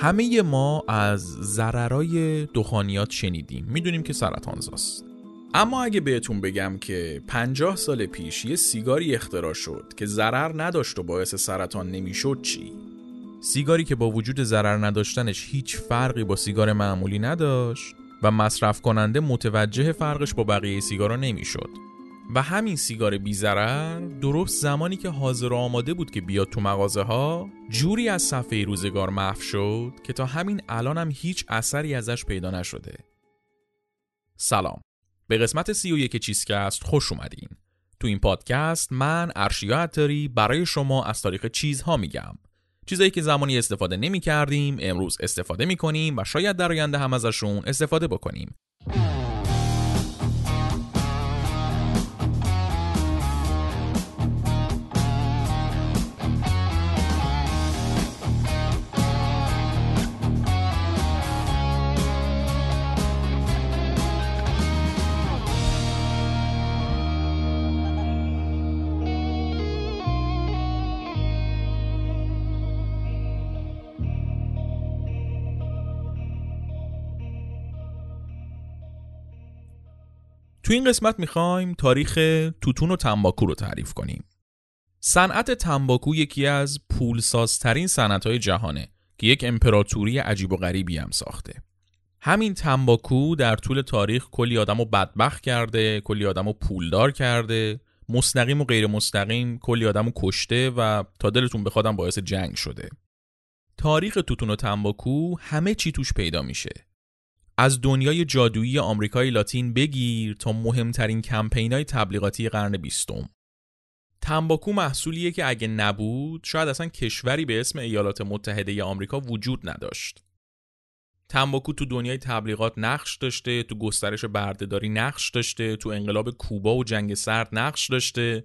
همه ما از ضررای دخانیات شنیدیم می‌دونیم که سرطان زاست اما اگه بهتون بگم که 50 سال پیش یه سیگاری اختراع شد که ضرر نداشت و باعث سرطان نمی‌شد چی؟ سیگاری که با وجود ضرر نداشتنش هیچ فرقی با سیگار معمولی نداشت و مصرف کننده متوجه فرقش با بقیه سیگارا نمی‌شد. و همین سیگار بی ضرر درست زمانی که حاضر آماده بود که بیاد تو مغازه ها جوری از صفحه روزگار محو شد که تا همین الان هم هیچ اثری ازش پیدا نشده. سلام. به قسمت سی و یک چیزکست خوش اومدین. تو این پادکست من ارشیا عطاری برای شما از تاریخ چیزها میگم. چیزایی که زمانی استفاده نمی کردیم امروز استفاده می کنیم و شاید در آینده هم ازشون استفاده بکنیم. تو این قسمت می‌خوایم تاریخ توتون و تنباکو رو تعریف کنیم. صنعت تنباکو یکی از پولسازترین صنعت‌های جهانه که یک امپراتوری عجیب و غریبی هم ساخته. همین تنباکو در طول تاریخ کلی آدم رو بدبخت کرده، کلی آدم رو پولدار کرده، مستقیم و غیر مستقیم کلی آدم رو کشته و تا دلتون بخوادم باعث جنگ شده. تاریخ توتون و تنباکو همه چی توش پیدا میشه. از دنیای جادویی آمریکای لاتین بگیر تا مهمترین کمپینای تبلیغاتی قرن بیستم. تنباکو محصولیه که اگه نبود شاید اصلا کشوری به اسم ایالات متحده آمریکا وجود نداشت. تنباکو تو دنیای تبلیغات نقش داشته، تو گسترش بردهداری نقش داشته، تو انقلاب کوبا و جنگ سرد نقش داشته.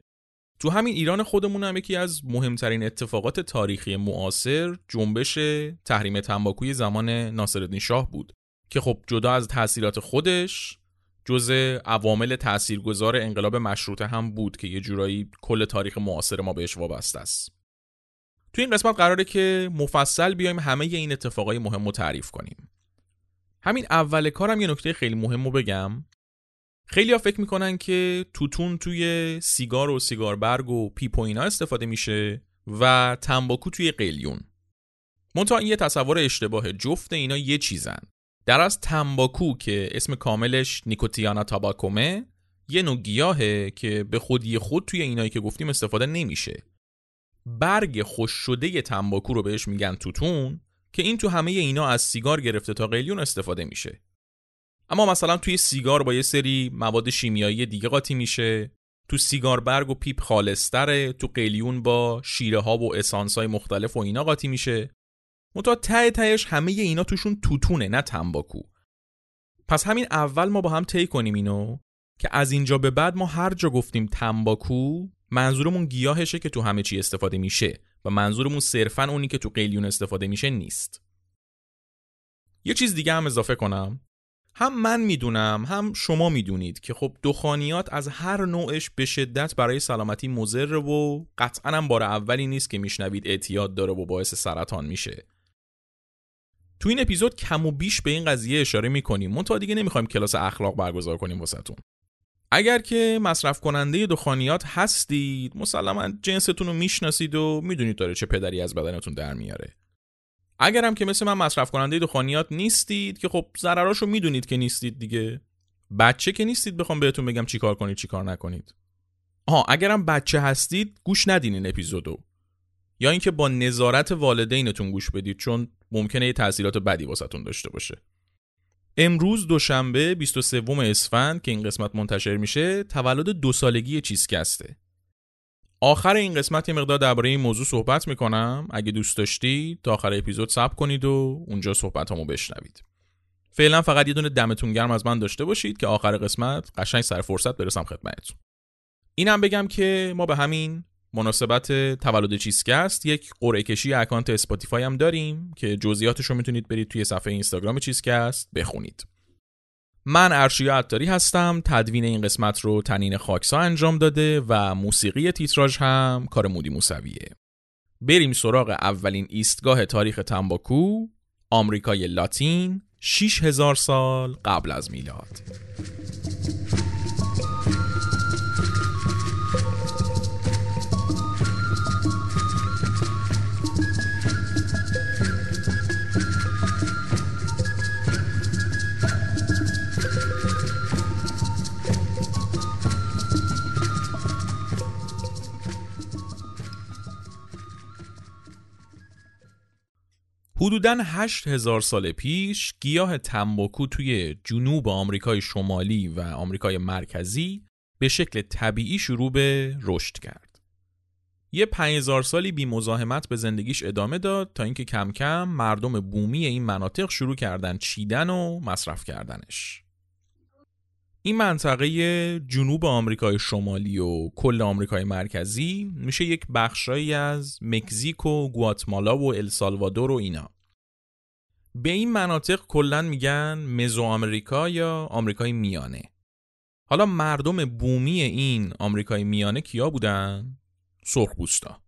تو همین ایران خودمون هم یکی از مهمترین اتفاقات تاریخی معاصر جنبش تحریم تنباکوی زمان ناصرالدین شاه بود. که خب جدا از تاثیرات خودش جزء عوامل تاثیرگذار انقلاب مشروطه هم بود که یه جورایی کل تاریخ معاصر ما بهش وابسته است. تو این قسمت قراره که مفصل بیایم همه این اتفاقای مهم رو تعریف کنیم. همین اول کارم یه نکته خیلی مهم رو بگم. خیلی ها فکر می‌کنن که توتون توی سیگار و سیگار برگ و پیپ و اینا استفاده میشه و تنباکو توی قلیون. منتها این یه تصور اشتباه جفت اینا یه چیزن. در از تنباکو که اسم کاملش نیکوتیانا تاباکومه یه نوع گیاهه که به خودی خود توی اینایی که گفتیم استفاده نمیشه. برگ خوش شده تنباکو رو بهش میگن توتون که این تو همه اینا از سیگار گرفته تا قلیون استفاده میشه. اما مثلا توی سیگار با یه سری مواد شیمیایی دیگه قاطی میشه. تو سیگار برگ و پیپ خالصتره تو قلیون با شیره ها و اسانس های مختلف و اینا قاطی میشه. منتها ته تهش همه اینا توشون توتونه نه تنباکو. پس همین اول ما با هم طی کنیم اینو که از اینجا به بعد ما هر جا گفتیم تنباکو منظورمون گیاهشه که تو همه چی استفاده میشه و منظورمون صرفا اونی که تو قلیون استفاده میشه نیست. یه چیز دیگه هم اضافه کنم. هم من می‌دونم هم شما می‌دونید که خب دخانیات از هر نوعش به شدت برای سلامتی مضر و قطعا هم بار اولی نیست که میشنوید اعتیاد داره و باعث سرطان میشه. تو این اپیزود کم و بیش به این قضیه اشاره می‌کنیم. منتها دیگه نمی‌خوایم کلاس اخلاق برگزار کنیم واسهتون. اگر که مصرف کننده دخانیات هستید مسلما جنستون رو می‌شناسید و می‌دونید داره چه پدری از بدنتون در میاره. اگر هم که مثل من مصرف کننده دخانیات نیستید که خب ضرراشو می‌دونید که نیستید دیگه. بچه که نیستید بخوام بهتون بگم چیکار کنید چیکار نکنید. آها اگرم بچه هستید گوش ندین این اپیزودو. یا اینکه با نظارت والدینتون گوش بدید چون ممکنه یه تاثیرات بدی واسهتون داشته باشه. امروز دوشنبه 23 اسفند که این قسمت منتشر میشه تولد دو سالگی چیزکسته آخر این قسمت یه مقدار درباره این موضوع صحبت می‌کنم. اگه دوست داشتید تا آخر اپیزود صبر کنید و اونجا صحبت‌هامو بشنوید. فعلا فقط یه دونه دمتون گرم از من داشته باشید که آخر قسمت قشنگ سر فرصت برسم خدمتتون. اینم بگم که ما به همین مناسبت تولد چیزکست یک قرعه کشی اکانت اسپاتیفای هم داریم که جزئیاتش رو می‌تونید برید توی صفحه اینستاگرام چیزکست بخونید. من ارشیا عطاری هستم. تدوین این قسمت رو طنین خاکسا انجام داده و موسیقی تیتراژ هم کار مودی موسویه. بریم سراغ اولین ایستگاه تاریخ تنباکو آمریکای لاتین 6000 سال قبل از میلاد. حدوداً 8000 سال پیش گیاه تنباکو توی جنوب آمریکای شمالی و آمریکای مرکزی به شکل طبیعی شروع به رشد کرد. یه 5000 سالی بی مزاحمت به زندگیش ادامه داد تا اینکه کم کم مردم بومی این مناطق شروع کردن چیدن و مصرف کردنش. این منطقه جنوب آمریکای شمالی و کل آمریکای مرکزی میشه یک بخشایی از مکزیک و گواتمالا و السالوادور و اینا. به این مناطق کلا میگن مزو آمریکا یا آمریکای میانه. حالا مردم بومی این آمریکای میانه کیا بودن؟ سرخپوستا.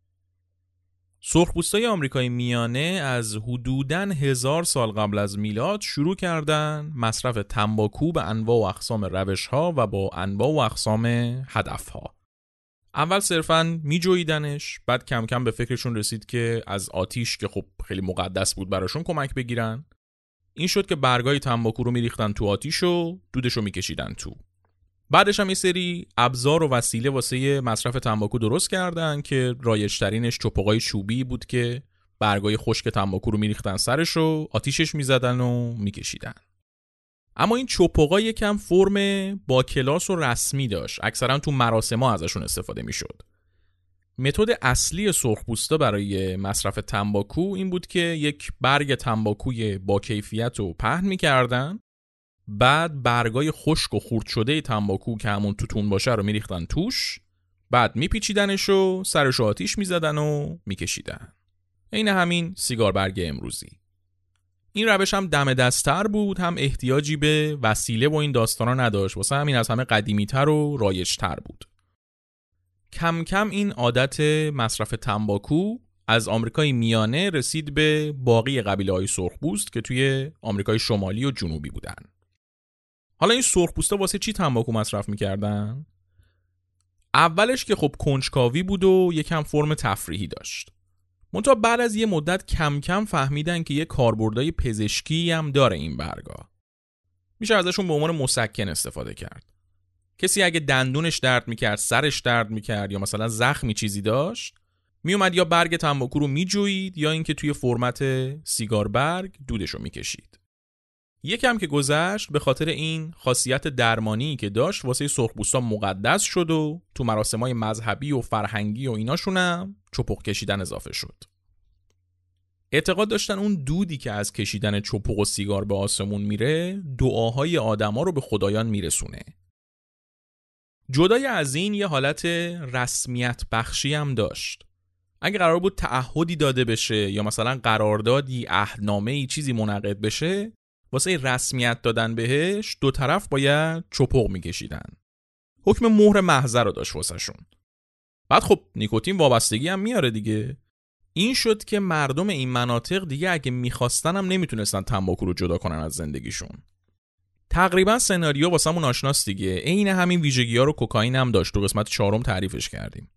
سرخپوستای آمریکای میانه از حدوداً هزار سال قبل از میلاد شروع کردن مصرف تنباکو به انواع و اقسام روش ها و با انواع و اقسام هدف ها. اول صرفا میجویدنش بعد کم کم به فکرشون رسید که از آتیش که خب خیلی مقدس بود براشون کمک بگیرن این شد که برگای تنباکو رو میریختن تو آتیش و دودش رو میکشیدن تو بعدش هم یه سری ابزار و وسیله واسه مصرف تنباکو درست کردن که رایجترینش چپقای چوبی بود که برگای خشک تنباکو رو میریختن سرش و آتیشش می‌زدن و میکشیدن. اما این چپقا یکم فرم با کلاس و رسمی داشت. اکثرا تو مراسم ها ازشون استفاده می‌شد. متد اصلی سرخپوستا برای مصرف تنباکو این بود که یک برگ تنباکوی با کیفیت رو پهن می‌کردن بعد برگای خشک و خورد شده تنباکو که همون توتون باشه رو میریختن توش بعد میپیچیدنش و سرش آتیش می‌زدن و میکشیدن. عین همین سیگار برگ امروزی. این روش هم دم دستتر بود هم احتیاجی به وسیله و این داستانا نداشت. واسه همین از همه قدیمیتر و رایجتر بود. کم کم این عادت مصرف تنباکو از آمریکای میانه رسید به باقی قبیله های سرخپوست که توی آمریکای شمالی و جنوبی بودن. حالا این سرخپوستا واسه چی تنباکو مصرف می‌کردن؟ اولش که خب کنجکاوی بود و یکم فرم تفریحی داشت. منتها بعد از یه مدت کم کم فهمیدن که یه کاربردهای پزشکی هم داره این برگا. میشه ازشون به عنوان مسکن استفاده کرد. کسی اگه دندونش درد می‌کرد سرش درد می‌کرد یا مثلا زخمی چیزی داشت میومد یا برگ تنباکو رو میجوید یا اینکه توی فرمت سیگار برگ دودش رو می‌کشید. یکم که گذشت به خاطر این خاصیت درمانی که داشت واسه سرخپوستا مقدس شد و تو مراسمای مذهبی و فرهنگی و ایناشونم چپق کشیدن اضافه شد. اعتقاد داشتن اون دودی که از کشیدن چپق و سیگار به آسمون میره دعاهای آدما رو به خدایان میرسونه. جدای از این یه حالت رسمیت بخشی هم داشت. اگه قرار بود تعهدی داده بشه یا مثلا قراردادی عهدنامه چیزی منعقد بشه واسه رسمیت دادن بهش دو طرف باید چپق میکشیدن. حکم مهر محضر رو داشت واسهشون. بعد خب نیکوتین وابستگی هم میاره دیگه. این شد که مردم این مناطق دیگه اگه می‌خواستن هم نمی‌تونستن تنباکو رو جدا کنن از زندگیشون. تقریبا سناریو واسمون آشناست دیگه. عین همین ویژگی ها رو کوکائین هم داشت. تو قسمت چهارم تعریفش کردیم.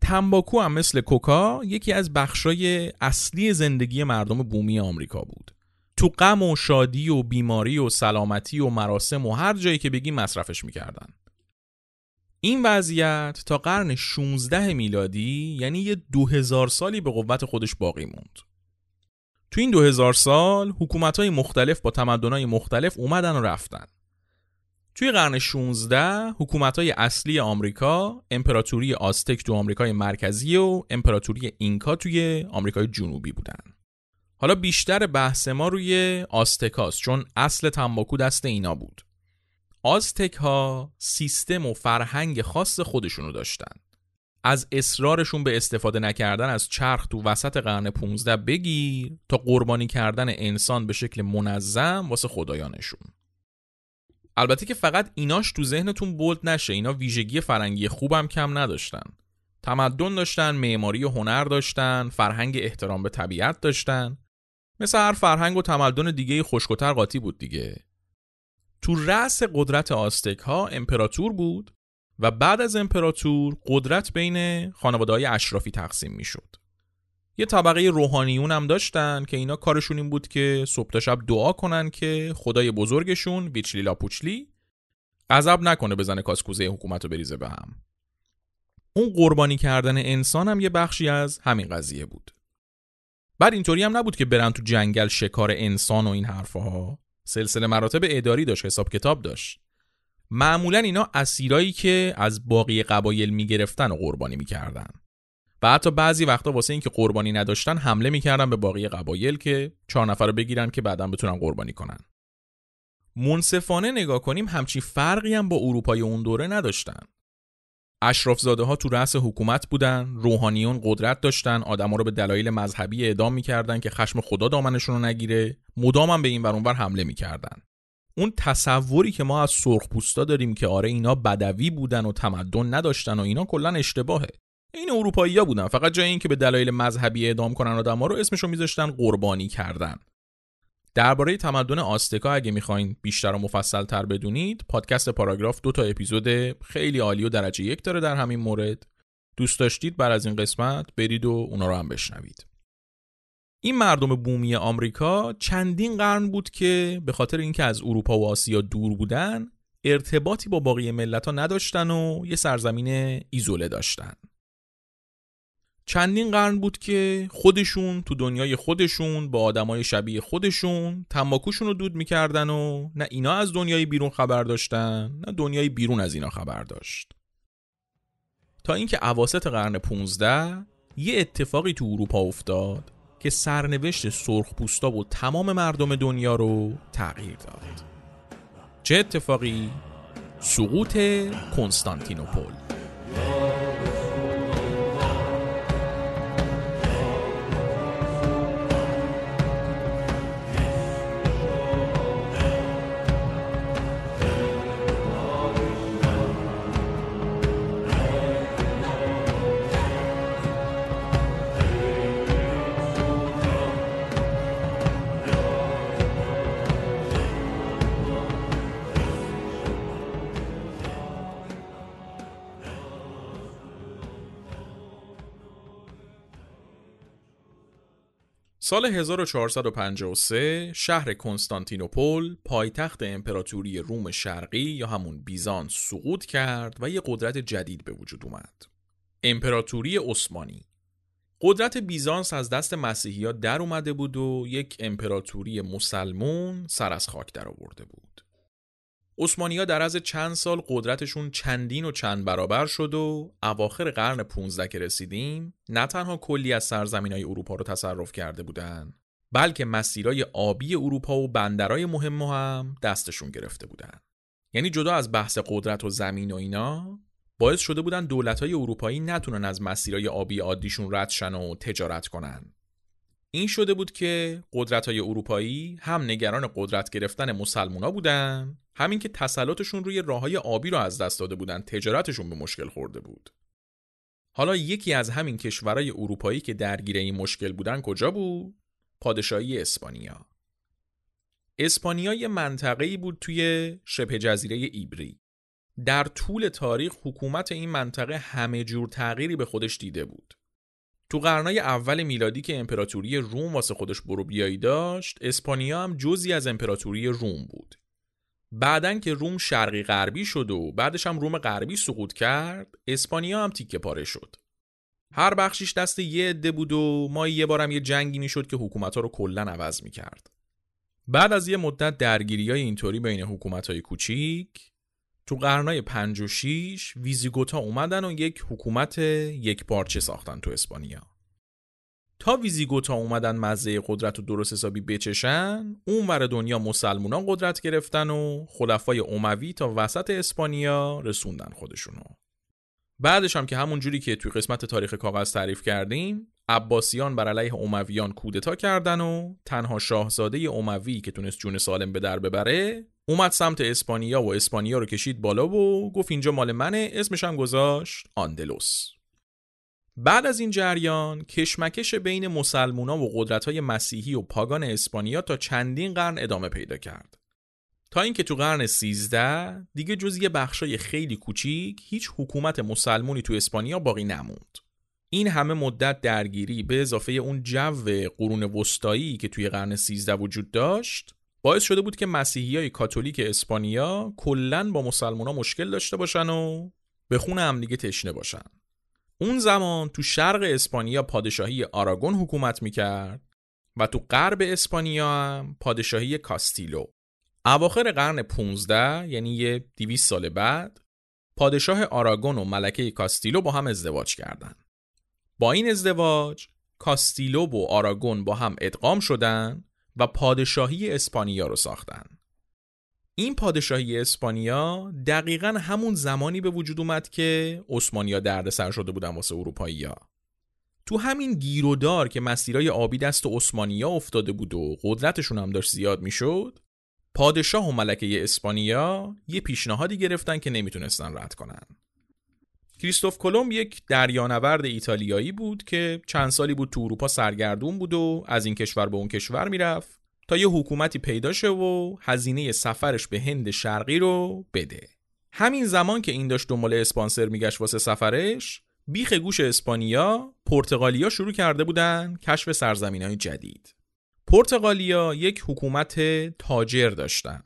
تنباکو هم مثل کوکا یکی از بخشای اصلی زندگی مردم بومی آمریکا بود. تو غم و شادی و بیماری و سلامتی و مراسم و هر جایی که بگی مصرفش می‌کردن. این وضعیت تا قرن 16 میلادی یعنی یه دو هزار سالی به قوت خودش باقی موند. تو این دو هزار سال حکومت های مختلف با تمدن های مختلف اومدن و رفتن. توی قرن 16 حکومت های اصلی آمریکا امپراتوری آستک تو آمریکای مرکزی و امپراتوری اینکا توی آمریکای جنوبی بودن. حالا بیشتر بحث ما روی آستکاست چون اصل تنباکو دست اینا بود. آستک ها سیستم و فرهنگ خاص خودشونو داشتن. از اصرارشون به استفاده نکردن از چرخ تو وسط قرن 15 بگیر تا قربانی کردن انسان به شکل منظم واسه خدایانشون. البته که فقط ایناش تو ذهنتون بولد نشه اینا ویژگی فرنگی خوبم کم نداشتن. تمدن داشتن معماری و هنر داشتن فرهنگ احترام به طبیعت داشتن. مثل هر فرهنگ و تمدن دیگه خشکتر قاطی بود دیگه تو رأس قدرت آستک ها امپراتور بود و بعد از امپراتور قدرت بین خانواده های اشرافی تقسیم می شد. یه طبقه روحانیون هم داشتن که اینا کارشون این بود که صبح تا شب دعا کنن که خدای بزرگشون ویچلی لاپوچلی غضب نکنه بزنه کاسکوزه حکومت رو بریزه به هم. اون قربانی کردن انسان هم یه بخشی از همین قضیه بود. بعد اینطوری هم نبود که برن تو جنگل شکار انسان و این حرفها. سلسله مراتب اداری داشت حساب کتاب داشت. معمولا اینا اسیرایی که از باقی قبایل می‌گرفتن و قربانی می‌کردن و حتی بعضی وقتا واسه اینکه قربانی نداشتن حمله می‌کردن به باقی قبایل که چهار نفر رو بگیرن که بعدا بتونن قربانی کنن منصفانه نگاه کنیم همچی فرقی هم با اروپای اون دوره نداشتن اشرافزاده ها تو رأس حکومت بودن روحانیون قدرت داشتن آدما رو به دلایل مذهبی اعدام می‌کردن که خشم خدا دامنشون رو نگیره مدام هم به این ور حمله می‌کردن. اون تصوری که ما از سرخپوستا داریم که آره اینا بدوی بودن و تمدن نداشتن و اینا کلا اشتباهه. این اروپایی‌ها بودن فقط جای اینکه به دلایل مذهبی اعدام کنن آدم‌ها رو اسمشو میذاشتن قربانی کردن. درباره تمدن آستکا اگه می‌خواین بیشتر و مفصل تر بدونید پادکست پاراگراف دو تا اپیزود خیلی عالی و درجه یک داره در همین مورد. دوست داشتید بر از این قسمت برید و اونا رو هم بشنوید. این مردم بومی آمریکا چندین قرن بود که به خاطر اینکه از اروپا و آسیا دور بودن ارتباطی با باقی ملت ها نداشتن و یه سرزمین ایزوله داشتن. چندین قرن بود که خودشون تو دنیای خودشون با آدمای شبیه خودشون تنباکوشون رو دود می‌کردن و نه اینا از دنیای بیرون خبر داشتن نه دنیای بیرون از اینا خبر داشت. تا اینکه اواسط قرن 15 یه اتفاقی تو اروپا افتاد که سرنوشت سرخپوستا و تمام مردم دنیا رو تغییر داد. چه اتفاقی؟ سقوط کنستانتینوپل. سال 1453 شهر کنستانتینوپل پایتخت امپراتوری روم شرقی یا همون بیزانس سقوط کرد و یه قدرت جدید به وجود اومد. امپراتوری عثمانی قدرت بیزانس از دست مسیحی در اومده بود و یک امپراتوری مسلمون سر از خاک در آورده بود. ها در از چند سال قدرتشون چندین و چند برابر شد و اواخر قرن 15 که رسیدیم نه تنها کلی از سرزمین های اروپا رو تصرف کرده بودن بلکه مسیرهای آبی اروپا و بندرهای مهم هم دستشون گرفته بودن. یعنی جدا از بحث قدرت و زمین و اینا باعث شده بودن دولت های اروپایی نتونن از مسیرهای آبی عادیشون رد شن و تجارت کنن. این شده بود که قدرت های اروپایی هم نگران قدرت گرفتن مسلمونا بودن همین که تسلطشون روی راه های آبی رو از دست داده بودن تجارتشون به مشکل خورده بود. حالا یکی از همین کشورهای اروپایی که درگیر این مشکل بودن کجا بود؟ پادشاهی اسپانیا. اسپانیا یه منطقه‌ای بود توی شبه جزیره ایبری. در طول تاریخ حکومت این منطقه همه جور تغییری به خودش دیده بود. تو قرنهای اول میلادی که امپراتوری روم واسه خودش برو بیایی داشت اسپانیا هم جزی از امپراتوری روم بود. بعدن که روم شرقی غربی شد و بعدش هم روم غربی سقوط کرد اسپانیا هم تیکه پاره شد. هر بخشیش دست یه عده بود و ما یه بارم یه جنگی می‌شد که حکومت ها رو کلا عوض می‌کرد. بعد از یه مدت درگیری های اینطوری بین حکومت های کوچیک تو قرنهای 5 و 6 ویزیگوتا اومدن و یک حکومت یک پارچه ساختن تو اسپانیا. تا ویزیگوتا اومدن مزه قدرت و درست حسابی بچشن اون ور دنیا مسلمونا قدرت گرفتن و خلفای اوموی تا وسط اسپانیا رسوندن خودشونو. بعدش هم که همون جوری که توی قسمت تاریخ کاغذ تعریف کردیم عباسیان بر علیه اومویان کودتا کردن و تنها شاهزاده اوموی که تونست جون سالم به در ببره اومد سمت اسپانیا و اسپانیا رو کشید بالا و گفت اینجا مال منه اسمش هم گذاشت آندلوس بعد از این جریان کشمکش بین مسلمونا و قدرت‌های مسیحی و پاگان اسپانیا تا چندین قرن ادامه پیدا کرد. تا اینکه تو قرن 13 دیگه جز یه بخشای خیلی کوچیک هیچ حکومت مسلمونی تو اسپانیا باقی نموند. این همه مدت درگیری به اضافه اون جو قرون وسطایی که توی قرن 13 وجود داشت باعث شده بود که مسیحی های کاتولیک اسپانیا کلا با مسلمان مشکل داشته باشن و به خون هم دیگه تشنه باشن اون زمان تو شرق اسپانیا پادشاهی آراگون حکومت می‌کرد و تو غرب اسپانیا هم پادشاهی کاستیلو اواخر قرن 15 یعنی یه 200 سال بعد پادشاه آراگون و ملکه کاستیلو با هم ازدواج کردند. با این ازدواج کاستیلو و آراگون با هم ادغام شدن و پادشاهی اسپانیا رو ساختن. این پادشاهی اسپانیا دقیقا همون زمانی به وجود اومد که عثمانیا دردسر شده بودن واسه اروپایی‌ها. تو همین گیرودار که مسیرهای آبی دست عثمانیا افتاده بود و قدرتشون هم داشت زیاد می‌شد پادشاه و ملکه اسپانیا یه پیشنهادی گرفتن که نمی‌تونستن رد کنن کریستوف کلمب یک دریانورد ایتالیایی بود که چند سالی بود تو اروپا سرگردون بود و از این کشور به اون کشور می‌رفت تا یه حکومتی پیدا شه و هزینه سفرش به هند شرقی رو بده. همین زمان که این داشت دنبال اسپانسر میگشت واسه سفرش بیخ گوش اسپانیا پرتغالیا شروع کرده بودن کشف سرزمین های جدید. پرتغالیا یک حکومت تاجر داشتن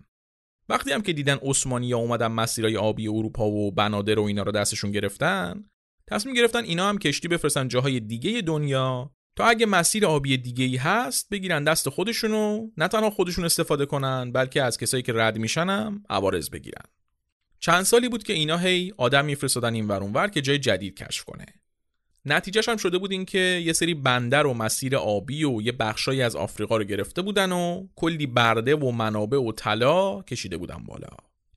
وقتی هم که دیدن عثمانیا اومدن مسیرهای آبی اروپا و بنادر و اینا رو دستشون گرفتن تصمیم گرفتن اینا هم کشتی بفرستن جاهای دیگه دنیا تا اگه مسیر آبی دیگه ای هست بگیرن دست خودشونو نه تنها خودشون استفاده کنن بلکه از کسایی که رد میشن هم عوارض بگیرن. چند سالی بود که اینا هی آدم میفرستادن این ور که جای جدید کشف کنه. نتیجهش هم شده بود این که یه سری بندر و مسیر آبی و یه بخشایی از آفریقا رو گرفته بودن و کلی برده و منابع و طلا کشیده بودن بالا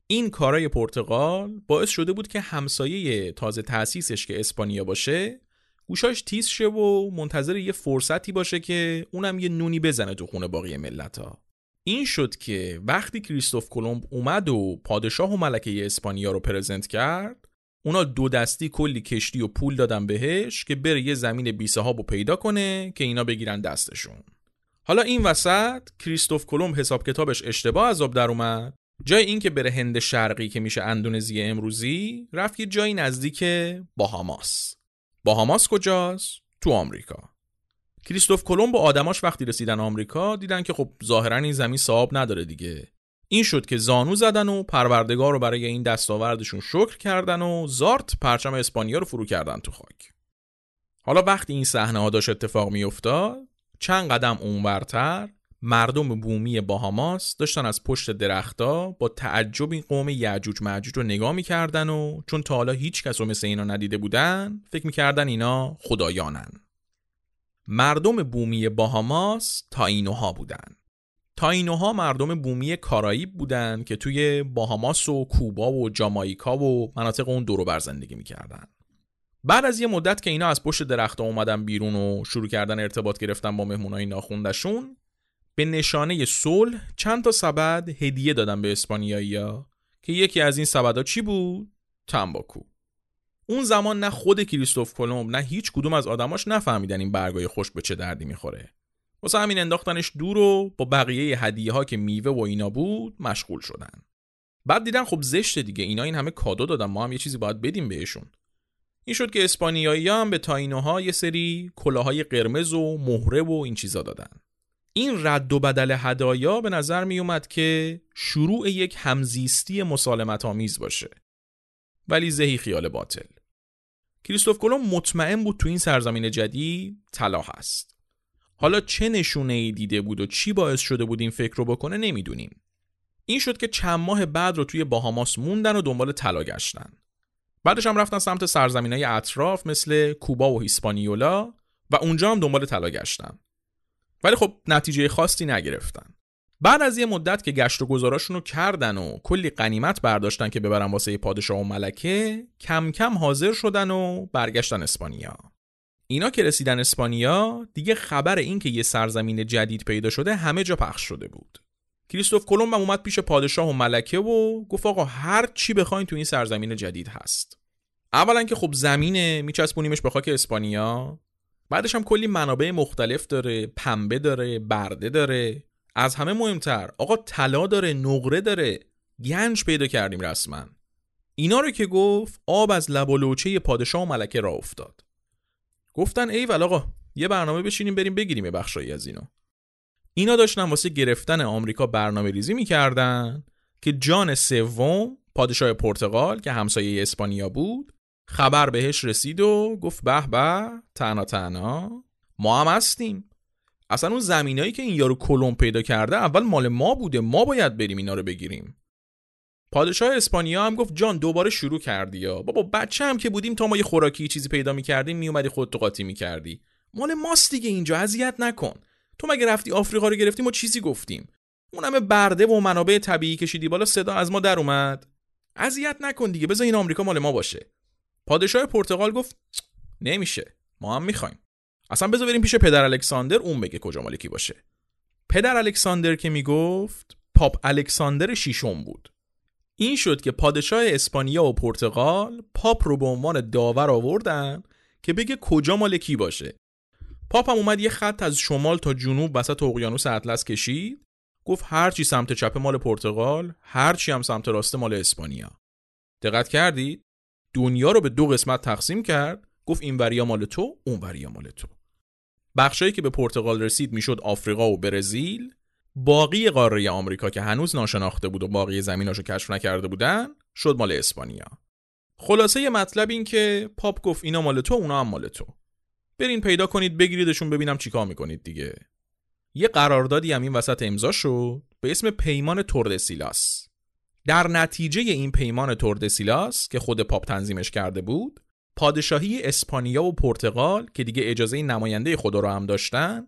این کارای پرتغال باعث شده بود که همسایه تازه تأسیسش که اسپانیا باشه گوشاش تیز شه و منتظر یه فرصتی باشه که اونم یه نونی بزنه تو خونه باقی ملت ها. این شد که وقتی کریستوف کلمب اومد و پادشاه و ملکه اسپانیا رو پرزنت کرد اونا دو دستی کلی کشتی و پول دادن بهش که بره یه زمین بی رو پیدا کنه که اینا بگیرن دستشون. حالا این وسط کریستوف کلمب حساب کتابش اشتباه از آب در اومد. جای این که بره هند شرقی که میشه اندونزی امروزی رفت یه جایی نزدیک باهاماس. باهاماس کجاست؟ تو آمریکا. کریستوف کلمب و آدماش وقتی رسیدن آمریکا دیدن که خب ظاهرا این زمین صاحب نداره دیگه. این شد که زانو زدن و پروردگار رو برای این دستاوردشون شکر کردن و زارت پرچم اسپانیا رو فرو کردن تو خاک. حالا وقتی این صحنه ها داشت اتفاق میافتاد چند قدم اونورتر مردم بومی باهاماس داشتن از پشت درختا با تعجب این قوم یعجوج معجوج رو نگاه می‌کردن و چون تا حالا هیچ کس رو مثل اینا ندیده بودن فکر می‌کردن اینا خدایانن. مردم بومی باهاماس تا اینوها بودن. تاینوها مردم بومی کارائیب بودن که توی باهاماس و کوبا و جامایکا و مناطق اون دورو بر زندگی می‌کردن. بعد از یه مدت که اینا از پشت درخت اومدن بیرون و شروع کردن ارتباط گرفتن با مهمونای ناخوندشون به نشانه صلح چند تا سبد هدیه دادن به اسپانیایی‌ها که یکی از این سبدها چی بود؟ تنباکو. اون زمان نه خود کریستوف کلمب نه هیچ کدوم از آدماش نفهمیدن این برگای خشک به چه دردی می‌خوره. واسه همین انداختنش دور و با بقیه هدیه ها که میوه و اینا بود مشغول شدن. بعد دیدن خب زشته دیگه اینا این همه کادو دادن ما هم یه چیزی باید بدیم بهشون. این شد که اسپانیایی هم به تاینوها یه سری کلاهای قرمز و مهره و این چیزا دادن. این رد و بدل هدایا به نظر می اومد که شروع یک همزیستی مسالمت آمیز باشه. ولی زهی خیال باطل. کریستوف کلم مطمئن بود تو این سرزمین جدید طلا هست. حالا چه نشونه ای دیده بود و چی باعث شده بود این فکر رو بکنه نمی‌دونیم. این شد که چند ماه بعد رو توی باهاماس موندن و دنبال طلا گشتن. بعدش هم رفتن سمت سرزمین های اطراف مثل کوبا و هیسپانیولا و اونجا هم دنبال طلا گشتن. ولی خب نتیجه خاصی نگرفتن. بعد از یه مدت که گشت و گذاراشون رو کردن و کلی قنیمت برداشتن که ببرن واسه پادشاه و ملکه کم کم حاضر شدن و برگشتن اسپانیا. اینا که رسیدن اسپانیا دیگه خبر این که یه سرزمین جدید پیدا شده همه جا پخش شده بود. کریستوف کلمب هم اومد پیش پادشاه و ملکه و گفت آقا هر چی بخواین تو این سرزمین جدید هست. اولا که خب زمینه میچسبونیمش به خاک اسپانیا. بعدش هم کلی منابع مختلف داره پنبه داره برده داره. از همه مهمتر آقا طلا داره نقره داره. گنج پیدا کردیم رسما. اینا رو که گفت آب از لب و لوچه پادشاه و ملکه را افتاد. گفتن ای آقا یه برنامه بشینیم بریم بگیریم بخشایی از اینا. اینا داشتن واسه گرفتن آمریکا برنامه ریزی می‌کردن که جان سوم پادشاه پرتغال که همسایه اسپانیا بود خبر بهش رسید و گفت به به تنها تنها ما هم هستیم. اصلا اون زمینایی که این یارو کلم پیدا کرده اول مال ما بوده ما باید بریم اینا رو بگیریم. پادشاه اسپانیا هم گفت جان دوباره شروع کردی یا؟ بابا بچه هم که بودیم تا ما یه خوراکی چیزی پیدا می‌کردیم میومدی خود تو قاطی می‌کردی. مال ماست دیگه اینجا اذیت نکن. تو مگه رفتی آفریقا رو گرفتیم و چیزی گفتیم. اون همه برده و منابع طبیعی کشیدی بالا صدا از ما در اومد. اذیت نکن دیگه بذار این آمریکا مال ما باشه. پادشاه پرتغال گفت نمیشه ما هم می‌خوایم. اصلا بذار بریم پیش پدر الکساندر اون بگه کجا مالکی باشه. پدر الکساندر که می‌گفت پاپ الکساندر شیشم بود. این شد که پادشاه اسپانیا و پرتغال پاپ رو به عنوان داور آوردن که بگه کجا مالکی باشه. پاپ هم اومد یه خط از شمال تا جنوب وسط اقیانوس اطلس کشید. گفت هرچی سمت چپ مال پرتغال هرچی هم سمت راست مال اسپانیا. دقت کردید؟ دنیا رو به دو قسمت تقسیم کرد. گفت این وریا مال تو اون وریا مال تو. بخشایی که به پرتغال رسید می‌شد آفریقا و برزیل. باقی قاره آمریکا که هنوز ناشناخته بود و باقی زمیناشو کشف نکرده بودن شد مال اسپانیا. خلاصه یه مطلب این که پاپ گفت اینا مال تو اونا هم مال تو. برین پیدا کنید بگیریدشون ببینم چیکار می‌کنید دیگه. یه قراردادی هم این وسط امضا شد به اسم پیمان توردسیلاس. در نتیجه این پیمان توردسیلاس که خود پاپ تنظیمش کرده بود پادشاهی اسپانیا و پرتغال که دیگه اجازه نماینده خدا رو هم داشتن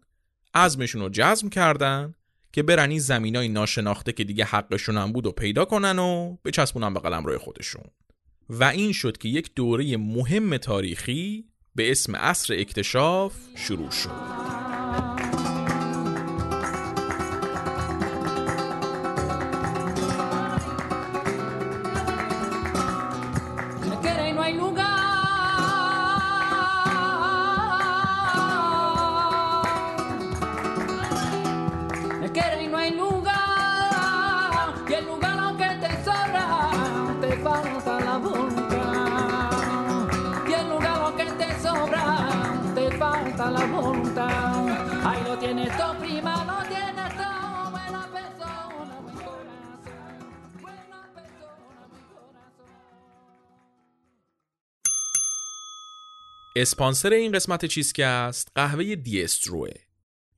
عزمشون رو جزم کردن که برن این زمینای ناشناخته که دیگه حقشون هم بود و پیدا کنن و بچسبونن به قلم روی خودشون. و این شد که یک دوره مهم تاریخی به اسم عصر اکتشاف شروع شد. اسپانسر این قسمت چیز است؟ قهوه دیستروه.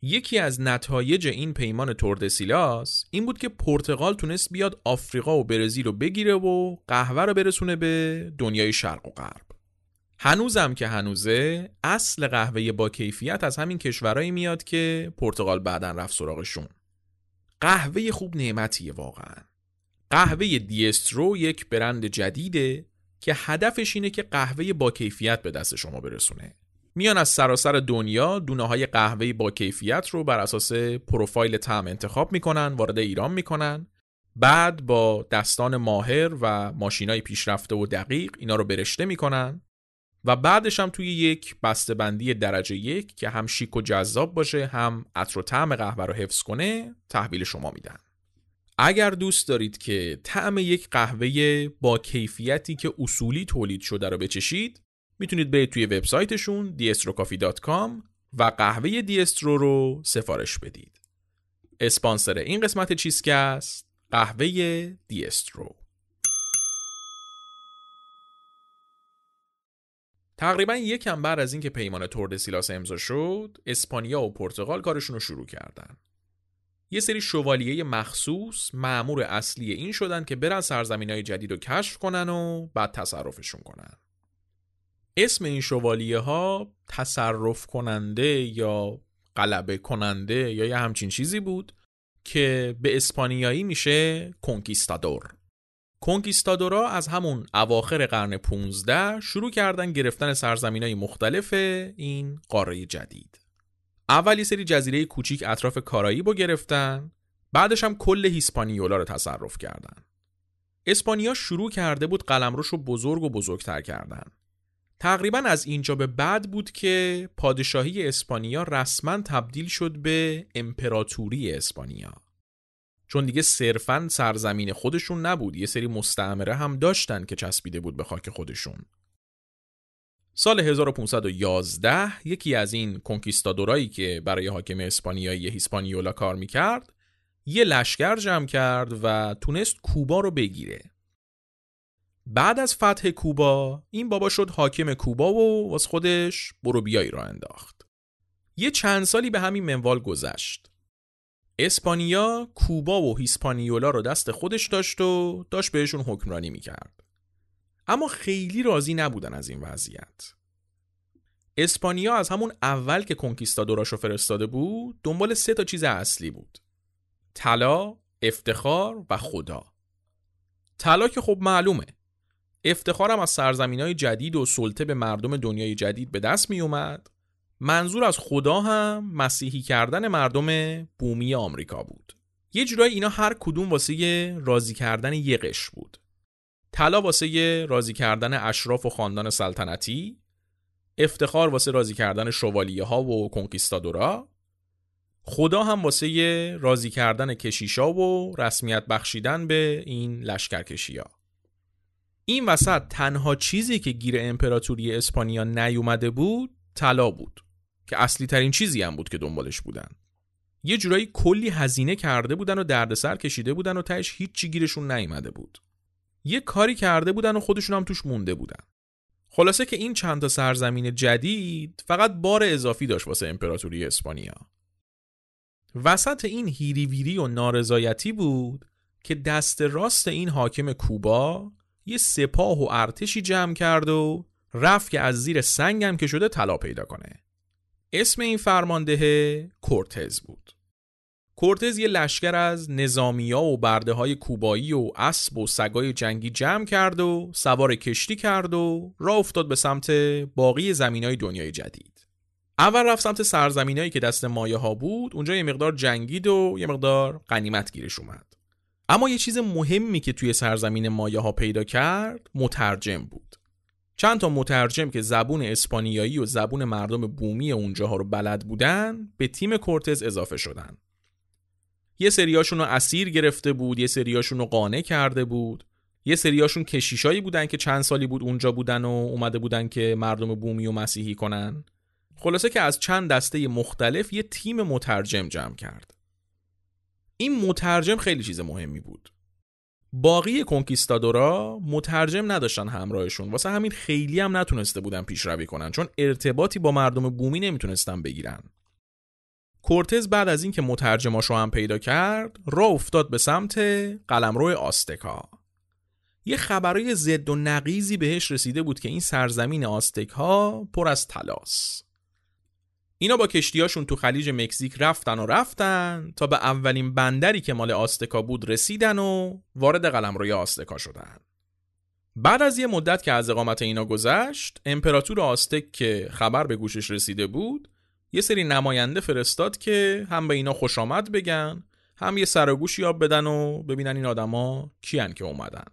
یکی از نتایج این پیمان توردسیلاس این بود که پرتغال تونست بیاد آفریقا و برزیل رو بگیره و قهوه رو برسونه به دنیای شرق و غرب. هنوزم که هنوزه اصل قهوه با کیفیت از همین کشورهایی میاد که پرتغال بعدا رفت سراغشون. قهوه خوب نعمتیه واقعا. قهوه دیسترو یک برند جدیده که هدفش اینه که قهوه با کیفیت به دست شما برسونه. میان از سراسر دنیا دونه های قهوه با کیفیت رو بر اساس پروفایل طعم انتخاب می‌کنن وارد ایران می‌کنن. بعد با دستان ماهر و ماشینای پیشرفته و دقیق اینا رو برشته می‌کنن. و بعدش هم توی یک بندی درجه یک که هم شیک و جذاب باشه هم عطر و طعم قهوه رو حفظ کنه تحویل شما میدن اگر دوست دارید که طعم یک قهوه با کیفیتی که اصولی تولید شده رو بچشید می‌تونید برید توی وبسایتشون diestrocoffee.com و قهوه دیسترو رو سفارش بدید. اسپانسر این قسمت چیزکست قهوه دیسترو. تقریبا یکم بعد از اینکه پیمان توردسیلاس امضا شد، اسپانیا و پرتغال کارشون رو شروع کردن. یه سری شوالیه مخصوص معمور اصلی این شدن که برن سرزمین های جدید رو کشف کنن و بعد تصرفشون کنن اسم این شوالیه ها تصرف کننده یا غلبه کننده یا یه همچین چیزی بود که به اسپانیایی میشه کنکیستادور کنکیستادورا از همون اواخر قرن 15 شروع کردن گرفتن سرزمین های مختلف این قاره جدید. اول یه سری جزیره کوچیک اطراف کارایی رو گرفتن بعدش هم کل هیسپانیولا رو تصرف کردن. اسپانیا شروع کرده بود قلمروش رو بزرگ و بزرگتر کردن. تقریبا از اینجا به بعد بود که پادشاهی اسپانیا رسما تبدیل شد به امپراتوری اسپانیا. چون دیگه صرفا سرزمین خودشون نبود. یه سری مستعمره هم داشتن که چسبیده بود به خاک خودشون. سال 1511 یکی از این کنکیستادورایی که برای حاکم اسپانیایی هیسپانیولا کار می‌کرد یه لشکر جمع کرد و تونست کوبا رو بگیره. بعد از فتح کوبا این بابا شد حاکم کوبا و واس خودش برو بیایی را انداخت. یه چند سالی به همین منوال گذشت. اسپانیا کوبا و هیسپانیولا رو دست خودش داشت و داشت بهشون حکمرانی می‌کرد. اما خیلی راضی نبودن از این وضعیت. اسپانیا از همون اول که کنکیستادوراشو فرستاده بود دنبال سه تا چیز اصلی بود. طلا، افتخار و خدا. طلا که خب معلومه. افتخارم از سرزمین های جدید و سلطه به مردم دنیای جدید به دست می اومد منظور از خدا هم مسیحی کردن مردم بومی آمریکا بود. یه جورایی اینا هر کدوم واسه راضی کردن یه قش بود. طلا واسه راضی کردن اشراف و خاندان سلطنتی افتخار واسه راضی کردن شوالیه ها و کنکیستادورا خدا هم واسه راضی کردن کشیشا و رسمیت بخشیدن به این لشکرکشی ها. این وسط تنها چیزی که گیر امپراتوری اسپانیا نیومده بود طلا بود. که اصلی ترین چیزی هم بود که دنبالش بودن. یه جورایی کلی هزینه کرده بودن و دردسر کشیده بودن و تهش هیچی گیرشون نیومده بود. یه کاری کرده بودن و خودشون هم توش مونده بودن. خلاصه که این چند تا سرزمین جدید فقط بار اضافی داشت واسه امپراتوری اسپانیا. وسط این هیریویری و نارضایتی بود که دست راست این حاکم کوبا یه سپاه و ارتشی جمع کرد و رفت که از زیر سنگم که شده طلا پیدا کنه. اسم این فرمانده کورتز بود. کورتز یه لشکر از نظامیا و برده های کوبایی و اسب و سگای جنگی جمع کرد و سوار کشتی کرد و راه افتاد به سمت باقی زمین های دنیای جدید. اول رفت سمت سرزمینایی که دست مایه ها بود اونجا یه مقدار جنگید و یه مقدار قنیمت گیرش اومد. اما یه چیز مهمی که توی سرزمین مایه ها پیدا کرد مترجم بود. چند تا مترجم که زبون اسپانیایی و زبون مردم بومی اونجاها رو بلد بودن به تیم کورتز اضافه شدن. یه سریاشون رو اسیر گرفته بود یه سریاشون رو قانع کرده بود. یه سریاشون کشیشایی بودن که چند سالی بود اونجا بودن و اومده بودن که مردم بومی و مسیحی کنن. خلاصه که از چند دسته مختلف یه تیم مترجم جمع کرد. این مترجم خیلی چیز مهمی بود. باقی کنکیستادورا مترجم نداشتن همراهشون. واسه همین خیلی هم نتونسته بودن پیشروی کنن چون ارتباطی با مردم بومی نمی‌تونستن بگیرن. کورتز بعد از اینکه مترجماشو هم پیدا کرد راه افتاد به سمت قلمرو آستکا. یه خبرای زد و نقیزی بهش رسیده بود که این سرزمین آستک ها پر از تلاس. اینا با کشتیاشون تو خلیج مکزیک رفتن و رفتن تا به اولین بندری که مال آستکا بود رسیدن و وارد قلمروی آستکا شدن. بعد از یه مدت که از اقامت اینا گذشت امپراتور آستک که خبر به گوشش رسیده بود یه سری نماینده فرستاد که هم به اینا خوش آمد بگن هم یه سرگوش یاب بدن و ببینن این آدما کیان که اومدن.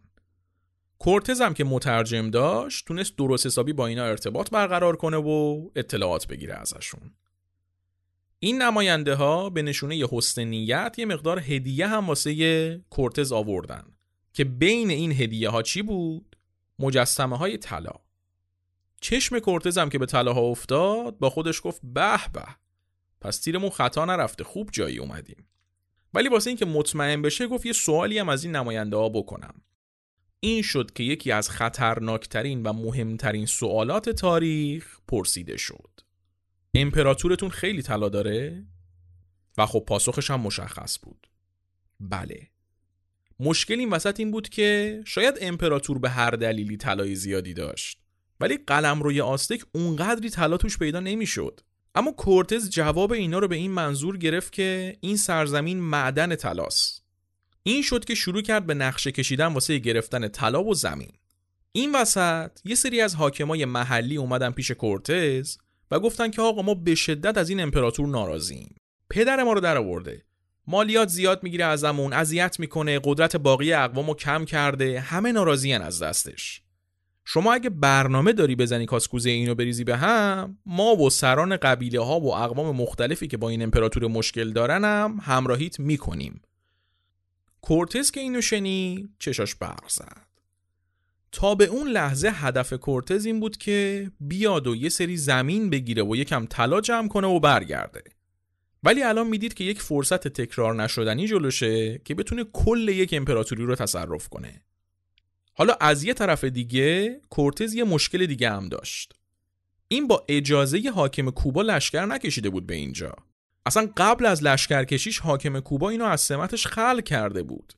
کورتز هم که مترجم داشت تونست درست حسابی با اینا ارتباط برقرار کنه و اطلاعات بگیره ازشون این نماینده ها به نشونه حسن نیت یه مقدار هدیه هم واسه کورتز آوردن که بین این هدیه ها چی بود؟ مجسمه های طلا. چشم کورتز هم که به طلاها افتاد با خودش گفت به به پس تیرمون خطا نرفته خوب جایی اومدیم. ولی واسه اینکه مطمئن بشه گفت یه سوالی هم از این نماینده ها بکنم. این شد که یکی از خطرناکترین و مهمترین سوالات تاریخ پرسیده شد. امپراتورتون خیلی طلا داره؟ و خب پاسخش هم مشخص بود. بله. مشکل این وسط این بود که شاید امپراتور به هر دلیلی طلای زیادی داشت ولی قلم روی آستک اونقدری طلا توش پیدا نمی‌شد. اما کورتز جواب اینا رو به این منظور گرفت که این سرزمین معدن طلاست. این شد که شروع کرد به نقشه کشیدن واسه گرفتن طلا و زمین. این وسط یه سری از حاکمای محلی اومدن پیش کورتز و گفتن که آقا ما به شدت از این امپراتور ناراضیم. پدر ما رو در آورده. مالیات زیاد می‌گیره ازمون اذیت می‌کنه قدرت باقی اقوامو کم کرده همه ناراضیان از دستش. شما اگه برنامه داری بزنی کاسکوزه اینو بریزی به هم ما و سران قبیله ها و اقوام مختلفی که با این امپراتور مشکل دارنم همراهیت می‌کنیم. کورتز که اینو شنی چشاش برق زد. تا به اون لحظه هدف کورتز این بود که بیاد و یه سری زمین بگیره و یکم طلا جمع کنه و برگرده. ولی الان می‌دید که یک فرصت تکرار نشدنی جلوشه که بتونه کل یک امپراتوری رو تصرف کنه. حالا از یه طرف دیگه کورتز یه مشکل دیگه هم داشت. این با اجازه حاکم کوبا لشکر نکشیده بود به اینجا. اصلا قبل از لشکرکشیش حاکم کوبا اینو از سمتش خلع کرده بود.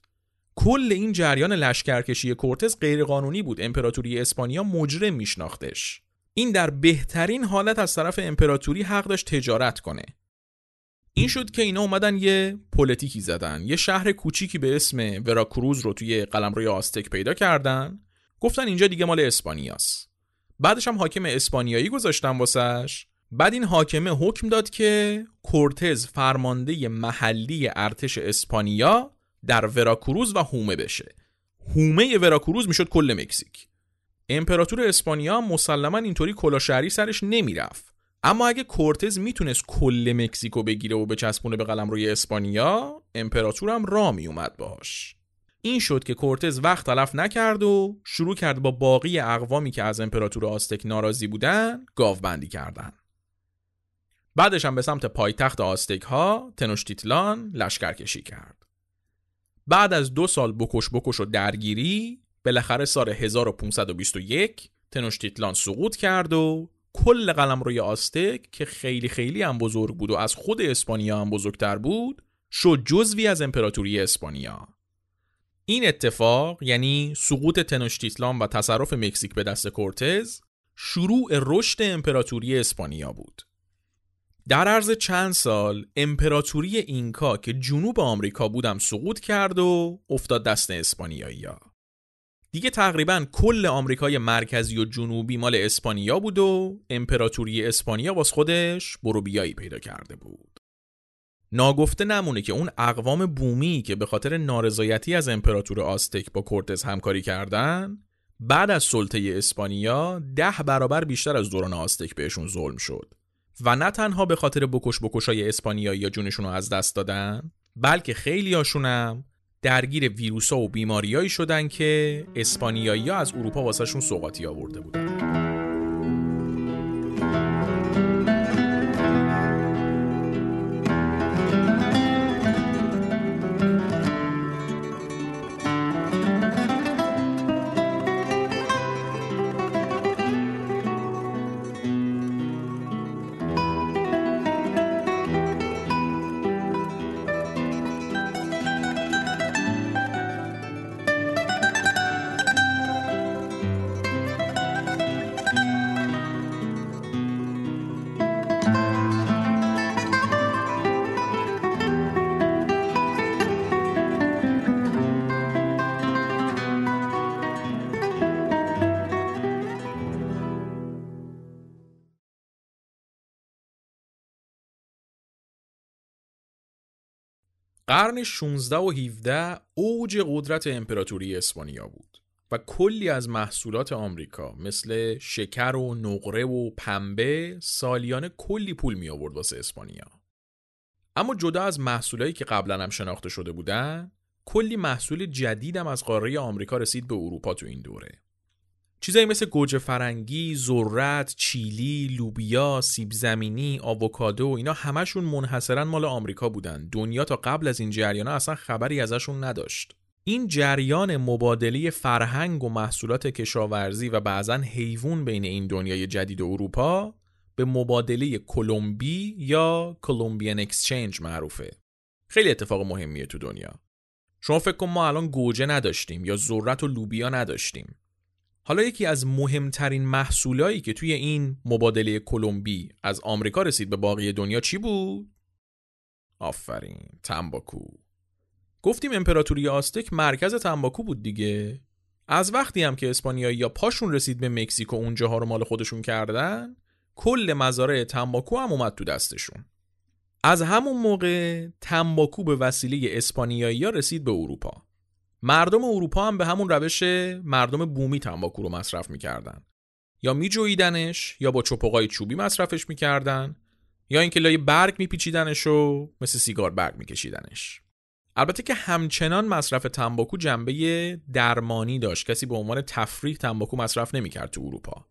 کل این جریان لشکرکشی کورتز غیرقانونی بود. امپراتوری اسپانیا مجرم میشناختش. این در بهترین حالت از طرف امپراتوری حق داشت تجارت کنه. این شد که اینا اومدن یه پلتیکی زدن. یه شهر کوچیکی به اسم وراکروز رو توی قلمروی آستک پیدا کردن. گفتن اینجا دیگه مال اسپانیاست. بعدش هم حاکم اسپانیایی گذاشتن واسش. بعد این حاکمه حکم داد که کورتز فرمانده محلی ارتش اسپانیا در وراکروز و هومه بشه. هومه وراکروز می‌شد کل مکزیک. امپراتور اسپانیا مسلما اینطوری کلا شهری سرش نمی‌رفت. اما اگه کورتز می‌تونست کل مکزیکو بگیره و بچسبونه به قلم روی اسپانیا امپراتورم را میومد باش این شد که کورتز وقت تلف نکرد و شروع کرد با باقی اقوامی که از امپراتور آستک ناراضی بودن گاوبندی کردن. بعدش هم به سمت پایتخت آستک ها تنوشتیتلان لشکر کشی کرد. بعد از دو سال بکش بکش و درگیری بالاخره سال 1521 تنوشتیتلان سقوط کرد و کل قلم روی آستک که خیلی خیلی هم بزرگ بود و از خود اسپانیا هم بزرگتر بود شد جزوی از امپراتوری اسپانیا. این اتفاق یعنی سقوط تنوشتیتلان و تصرف مکزیک به دست کورتز شروع رشد امپراتوری اسپانیا بود. در عرض چند سال امپراتوری اینکا که جنوب آمریکا بودم سقوط کرد و افتاد دست اسپانیایی ها. دیگه تقریبا کل آمریکای مرکزی و جنوبی مال اسپانیا بود و امپراتوری اسپانیا واس خودش بروبیایی پیدا کرده بود. ناگفته نمونه که اون اقوام بومی که به خاطر نارضایتی از امپراتور آستک با کورتز همکاری کردن بعد از سلطه اسپانیا ده برابر بیشتر از دوران آستک بهشون ظلم شد و نه تنها به خاطر بکش بکشای اسپانیایی یا جونشون رو از دست دادن بلکه خیلی هاشونم درگیر ویروسا و بیماریایی شدن که اسپانیایی از اروپا واسهشون سوقاتی آورده بودن. قرن 16 و 17 اوج قدرت امپراتوری اسپانیا بود و کلی از محصولات آمریکا مثل شکر و نقره و پنبه سالیانه کلی پول می آورد واسه اسپانیا. اما جدا از محصولایی که قبلا هم شناخته شده بودن کلی محصول جدیدم از قاره آمریکا رسید به اروپا تو این دوره. چیزایی مثل گوجه فرنگی، ذرت، چیلی، لوبیا، سیب زمینی، آووکادو اینا همشون منحصرا مال آمریکا بودن. دنیا تا قبل از این جریانا اصلا خبری ازشون نداشت. این جریان مبادله فرهنگ و محصولات کشاورزی و بعضا حیوان بین این دنیای جدید اروپا به مبادله کلمبی یا کلمبیان اکسچنج معروفه. خیلی اتفاق مهمیه تو دنیا. شما فکر کن ما الان گوجه نداشتیم یا ذرت و لوبیا نداشتیم. حالا یکی از مهمترین محصولایی که توی این مبادله کلمبی از آمریکا رسید به باقی دنیا چی بود؟ آفرین تنباکو. گفتیم امپراتوری آستک مرکز تنباکو بود دیگه. از وقتی هم که اسپانیایی یا پاشون رسید به مکزیک و اونجاها رو مال خودشون کردن کل مزارع تنباکو هم اومد تو دستشون. از همون موقع تنباکو به وسیله اسپانیایی رسید به اروپا. مردم اروپا هم به همون روش مردم بومی تنباکو رو مصرف می‌کردن. یا میجویدنش یا با چپقای چوبی مصرفش می‌کردن یا اینکه لای برگ میپیچیدنش و مثل سیگار برگ میکشیدنش. البته که همچنان مصرف تنباکو جنبه درمانی داشت. کسی به عنوان تفریح تنباکو مصرف نمی‌کرد تو اروپا.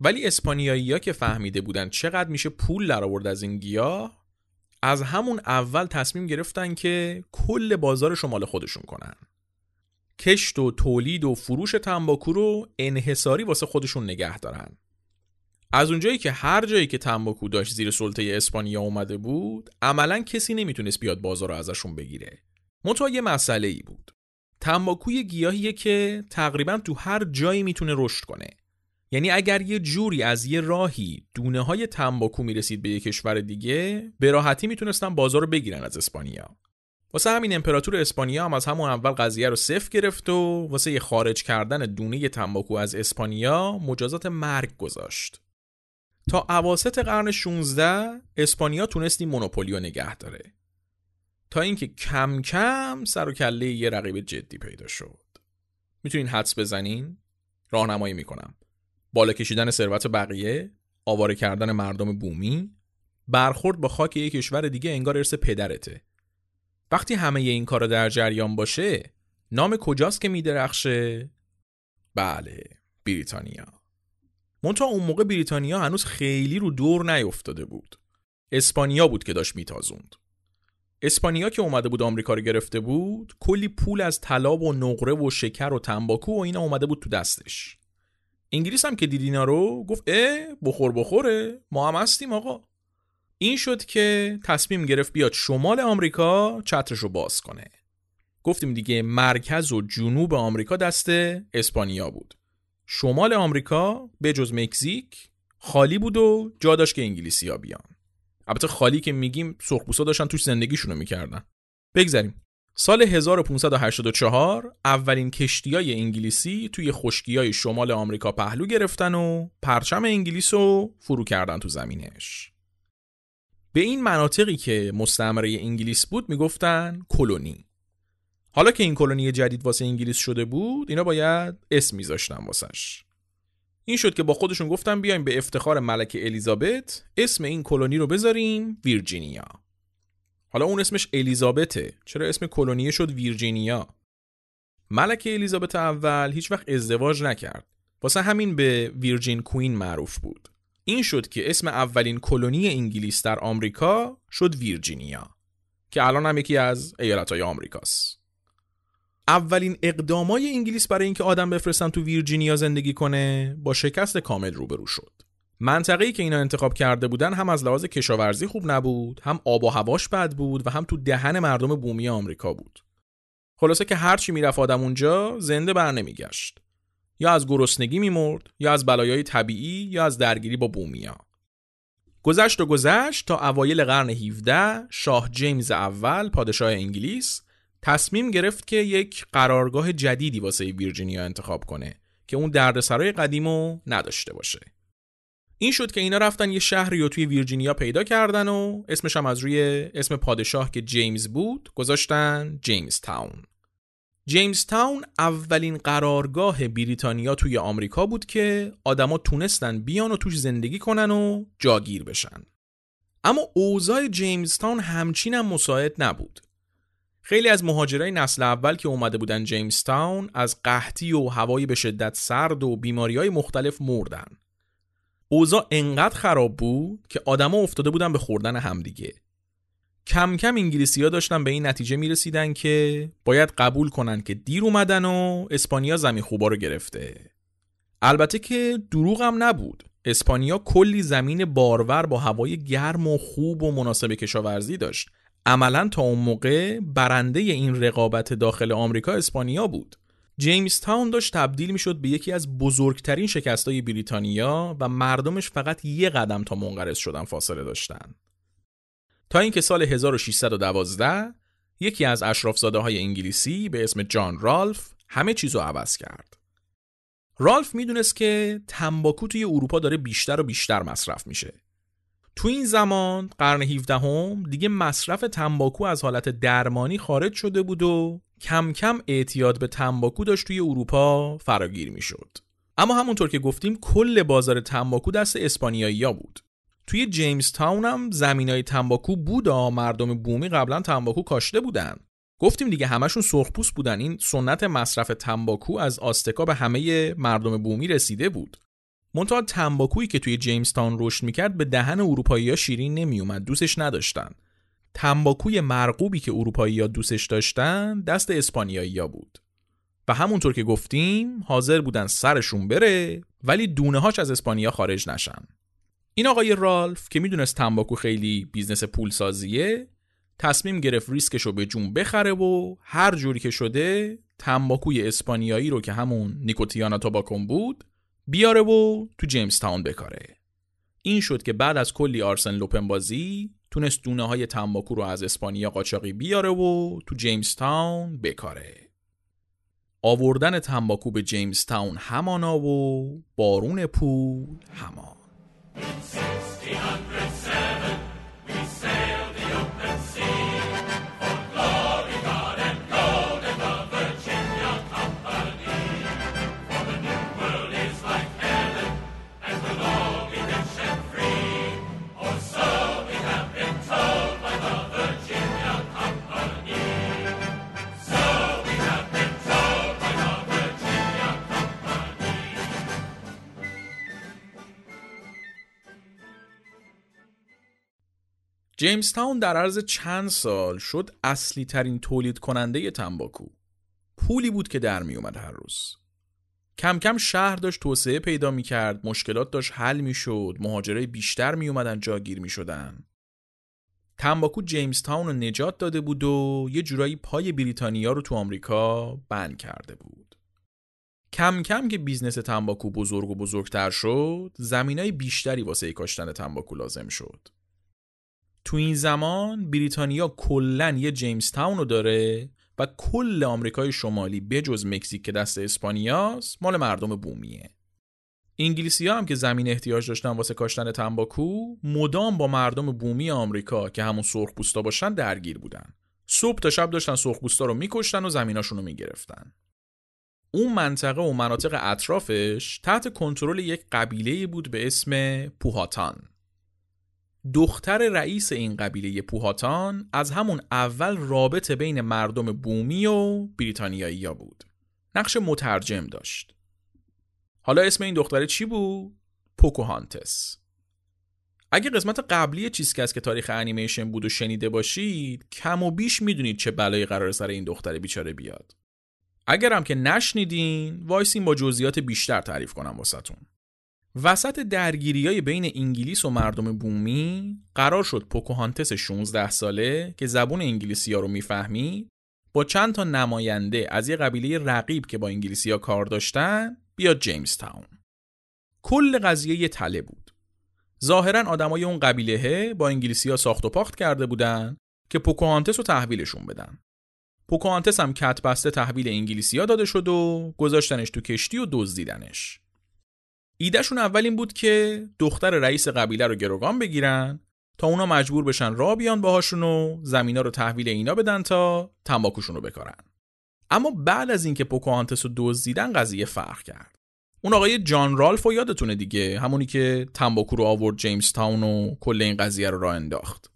ولی اسپانیایی ها که فهمیده بودن چقدر میشه پول در آورد از این گیاه از همون اول تصمیم گرفتن که کل بازار شمال خودشون کنن. کشت و تولید و فروش تنباکو رو انحصاری واسه خودشون نگه دارن. از اونجایی که هر جایی که تنباکو داشت زیر سلطه اسپانیا اومده بود عملا کسی نمی‌تونست بیاد بازار رو ازشون بگیره. منتها یه مسئله ای بود. تنباکوی گیاهیه که تقریبا تو هر جایی می‌تونه رشد کنه. یعنی اگر یه جوری از یه راهی دونه های تنباکو می‌رسید به یه کشور دیگه به راحتی می‌تونستن بازار رو بگیرن از اسپانیا. واسه همین امپراتور اسپانیا هم از همون اول قضیه رو صفر گرفت و واسه خارج کردن دونه تنباکو از اسپانیا مجازات مرگ گذاشت. تا اواسط قرن 16 اسپانیا تونست این مونوپولی نگه داره. تا اینکه کم کم سر و کله یه رقیب جدی پیدا شد. می‌تونین حدس بزنین؟ راهنمایی می‌کنم. بالا کشیدن ثروت بقیه آواره کردن مردم بومی برخورد با خاک یک کشور دیگه انگار ارث پدرته. وقتی همه این کارا در جریان باشه نام کجاست که میدرخشه؟ بله بریتانیا. منتها اون موقع بریتانیا هنوز خیلی رو دور نیفتاده بود. اسپانیا بود که داشت میتازوند. اسپانیا که اومده بود آمریکا رو گرفته بود کلی پول از طلا و نقره و شکر و تنباکو و اینا اومده بود تو دستش. انگلیس هم که دید اینا رو گفت اه بخور بخوره. ما هم هستیم آقا. این شد که تصمیم گرفت بیاد شمال آمریکا چترش رو باز کنه. گفتیم دیگه مرکز و جنوب آمریکا دست اسپانیا بود. شمال آمریکا به جز مکزیک خالی بود و جا داشت که انگلیسی ها بیان. البته خالی که میگیم سرخپوستا داشتن توش زندگیشونو می‌کردن. بگذریم سال 1584 اولین کشتی های انگلیسی توی خشکی های شمال آمریکا پهلو گرفتن و پرچم انگلیس رو فرو کردن تو زمینش. به این مناطقی که مستعمره انگلیس بود می‌گفتن کلونی. حالا که این کلونی جدید واسه انگلیس شده بود اینا باید اسم میذاشتن واسش. این شد که با خودشون گفتن بیایم به افتخار ملکه الیزابت اسم این کلونی رو بذاریم ویرجینیا. حالا اون اسمش الیزابته چرا اسم کلونیه شد ویرجینیا ملکه الیزابت اول هیچ وقت ازدواج نکرد واسه همین به ویرجین کوین معروف بود این شد که اسم اولین کلونی انگلیس در آمریکا شد ویرجینیا که الان هم یکی از ایالتهای آمریکاست. اولین اقدامای انگلیس برای اینکه آدم بفرستن تو ویرجینیا زندگی کنه با شکست کامل روبرو شد. منطقه‌ای که اینا انتخاب کرده بودن هم از لحاظ کشاورزی خوب نبود هم آب و هواش بد بود و هم تو دهن مردم بومی آمریکا بود. خلاصه که هرچی می‌رفت آدم اونجا زنده بر نمیگشت یا از گرسنگی میمرد یا از بلایای طبیعی یا از درگیری با بومیا. گذشت و گذشت تا اوایل قرن 17 شاه جیمز اول پادشاه انگلیس تصمیم گرفت که یک قرارگاه جدیدی واسه ویرجینیا انتخاب کنه که اون دردسرای قدیمو نداشته باشه. این شد که اینا رفتن یه شهری رو توی ویرجینیا پیدا کردن و اسمش هم از روی اسم پادشاه که جیمز بود گذاشتن جیمز تاون جیمز تاون اولین قرارگاه بریتانیا توی آمریکا بود که آدما تونستن بیان و توش زندگی کنن و جاگیر بشن. اما اوضاع جیمز تاون همچین هم مساعد نبود. خیلی از مهاجرای نسل اول که اومده بودن جیمز تاون از قحطی و هوایی به شدت سرد و بیماری های مختلف مردن. اوضاع انقدر خراب بود که آدما افتاده بودن به خوردن همدیگه. کم کم انگلیسی ها داشتن به این نتیجه می رسیدن که باید قبول کنن که دیر اومدن و اسپانیا زمین خوبا رو گرفته. البته که دروغ هم نبود. اسپانیا کلی زمین بارور با هوای گرم و خوب و مناسب کشاورزی داشت. عملا تا اون موقع برنده این رقابت داخل آمریکا اسپانیا بود. جیمز تاون داشت تبدیل می شد به یکی از بزرگترین شکستای بریتانیا و مردمش فقط یه قدم تا منقرض شدن فاصله داشتن. تا اینکه سال 1612 یکی از اشرافزاده های انگلیسی به اسم جان رالف همه چیزو عوض کرد. رالف می‌دونست که تنباکو توی اروپا داره بیشتر و بیشتر مصرف میشه. تو این زمان قرن 17 هم دیگه مصرف تنباکو از حالت درمانی خارج شده بود و کم کم اعتیاد به تنباکو داشت توی اروپا فراگیر می‌شد. اما همونطور که گفتیم کل بازار تنباکو دست اسپانیایی بود. توی جیمز تاون هم زمینای تنباکو بود مردم بومی قبلا تنباکو کاشته بودن. گفتیم دیگه همشون سرخپوست بودن این سنت مصرف تنباکو از آستکا به همه مردم بومی رسیده بود. منتها تنباکویی که توی جیمز تاون رشد می‌کرد به دهن اروپایی شیرین نمیومد دوستش نداشتن. تنباکوی مرغوبی که اروپایی ها دوستش داشتن دست اسپانیایی ها بود و همونطور که گفتیم حاضر بودن سرشون بره ولی دونه هاش از اسپانیا خارج نشن این آقای رالف که می‌دونست تنباکو خیلی business پولسازیه تصمیم گرفت ریسکش رو به جون بخره و هر جوری که شده تنباکوی اسپانیایی رو که همون Nicotiana tabacum بود بیاره و تو جیمز تاون بکاره. این شد که بعد از کلی آرسن لوپن بازی تونست دونه های تنباکو رو از اسپانیا قاچاقی بیاره و تو جیمز تاون بکاره. آوردن تنباکو به جیمز تاون همانا و بارون پول همانا In 1607, we sailed. جیمز تاون در عرض چند سال شد اصلی ترین تولید کننده تنباکو. پولی بود که در می اومد هر روز. کم کم شهر داشت توسعه پیدا می کرد، مشکلات داشت حل می شد، مهاجرای بیشتر می اومدن جاگیر می شدن. تنباکو جیمز تاون رو نجات داده بود و یه جورایی پای بریتانیا رو تو آمریکا بند کرده بود. کم کم که business تنباکو بزرگ و بزرگتر شد، زمینای بیشتری واسه کاشتن تنباکو لازم شد. تو این زمان بریتانیا کلا یه جیمز تاون رو داره و کل آمریکای شمالی بجز مکزیک که دست اسپانیاست مال مردم بومیه. انگلیسی ها هم که زمین احتیاج داشتن واسه کاشتن تنباکو مدام با مردم بومی آمریکا که همون سرخپوستا باشن درگیر بودن. صبح تا شب داشتن سرخپوستا رو میکشتن و زمیناشون رو می‌گرفتن. اون منطقه و مناطق اطرافش تحت کنترل یک قبیله بود به اسم پوهاتان. دختر رئیس این قبیله پوهاتان از همون اول رابطه بین مردم بومی و بریتانیایی بود. نقش مترجم داشت. حالا اسم این دختره چی بود؟ پوکوهانتس. اگه قسمت قبلی چیزکست که تاریخ انیمیشن بود و شنیده باشید کم و بیش می‌دونید چه بلایی قراره سر این دختر بیچاره بیاد. اگرم که نشنیدین وایسین با جزئیات بیشتر تعریف کنم واسه‌تون. وسط درگیری های بین انگلیس و مردم بومی قرار شد پوکوهانتس 16 ساله که زبون انگلیسی ها رو می‌فهمی با چند تا نماینده از یه قبیله رقیب که با انگلیسی ها کار داشتن بیاد جیمز تاون. کل قضیه یه تله بود. ظاهرا آدمای اون قبیله با انگلیسی ها ساخت و پاخت کرده بودن که پوکوهانتس رو تحویلشون بدن. پوکوهانتس هم کت بسته تحویل انگلیسی داده شد و گذاشتنش تو کشتی و دزدیدنش. ایدهشون اول این بود که دختر رئیس قبیله رو گروگان بگیرن تا اونا مجبور بشن را بیان باهاشون و زمینا رو تحویل اینا بدن تا تنباکوشون رو بکارن. اما بعد از اینکه پوکوهانتس رو دزدیدن قضیه فرق کرد. اون آقای جان رالف و یادتونه دیگه همونی که تنباکو رو آورد جیمز تاون و کل این قضیه رو راه انداخت.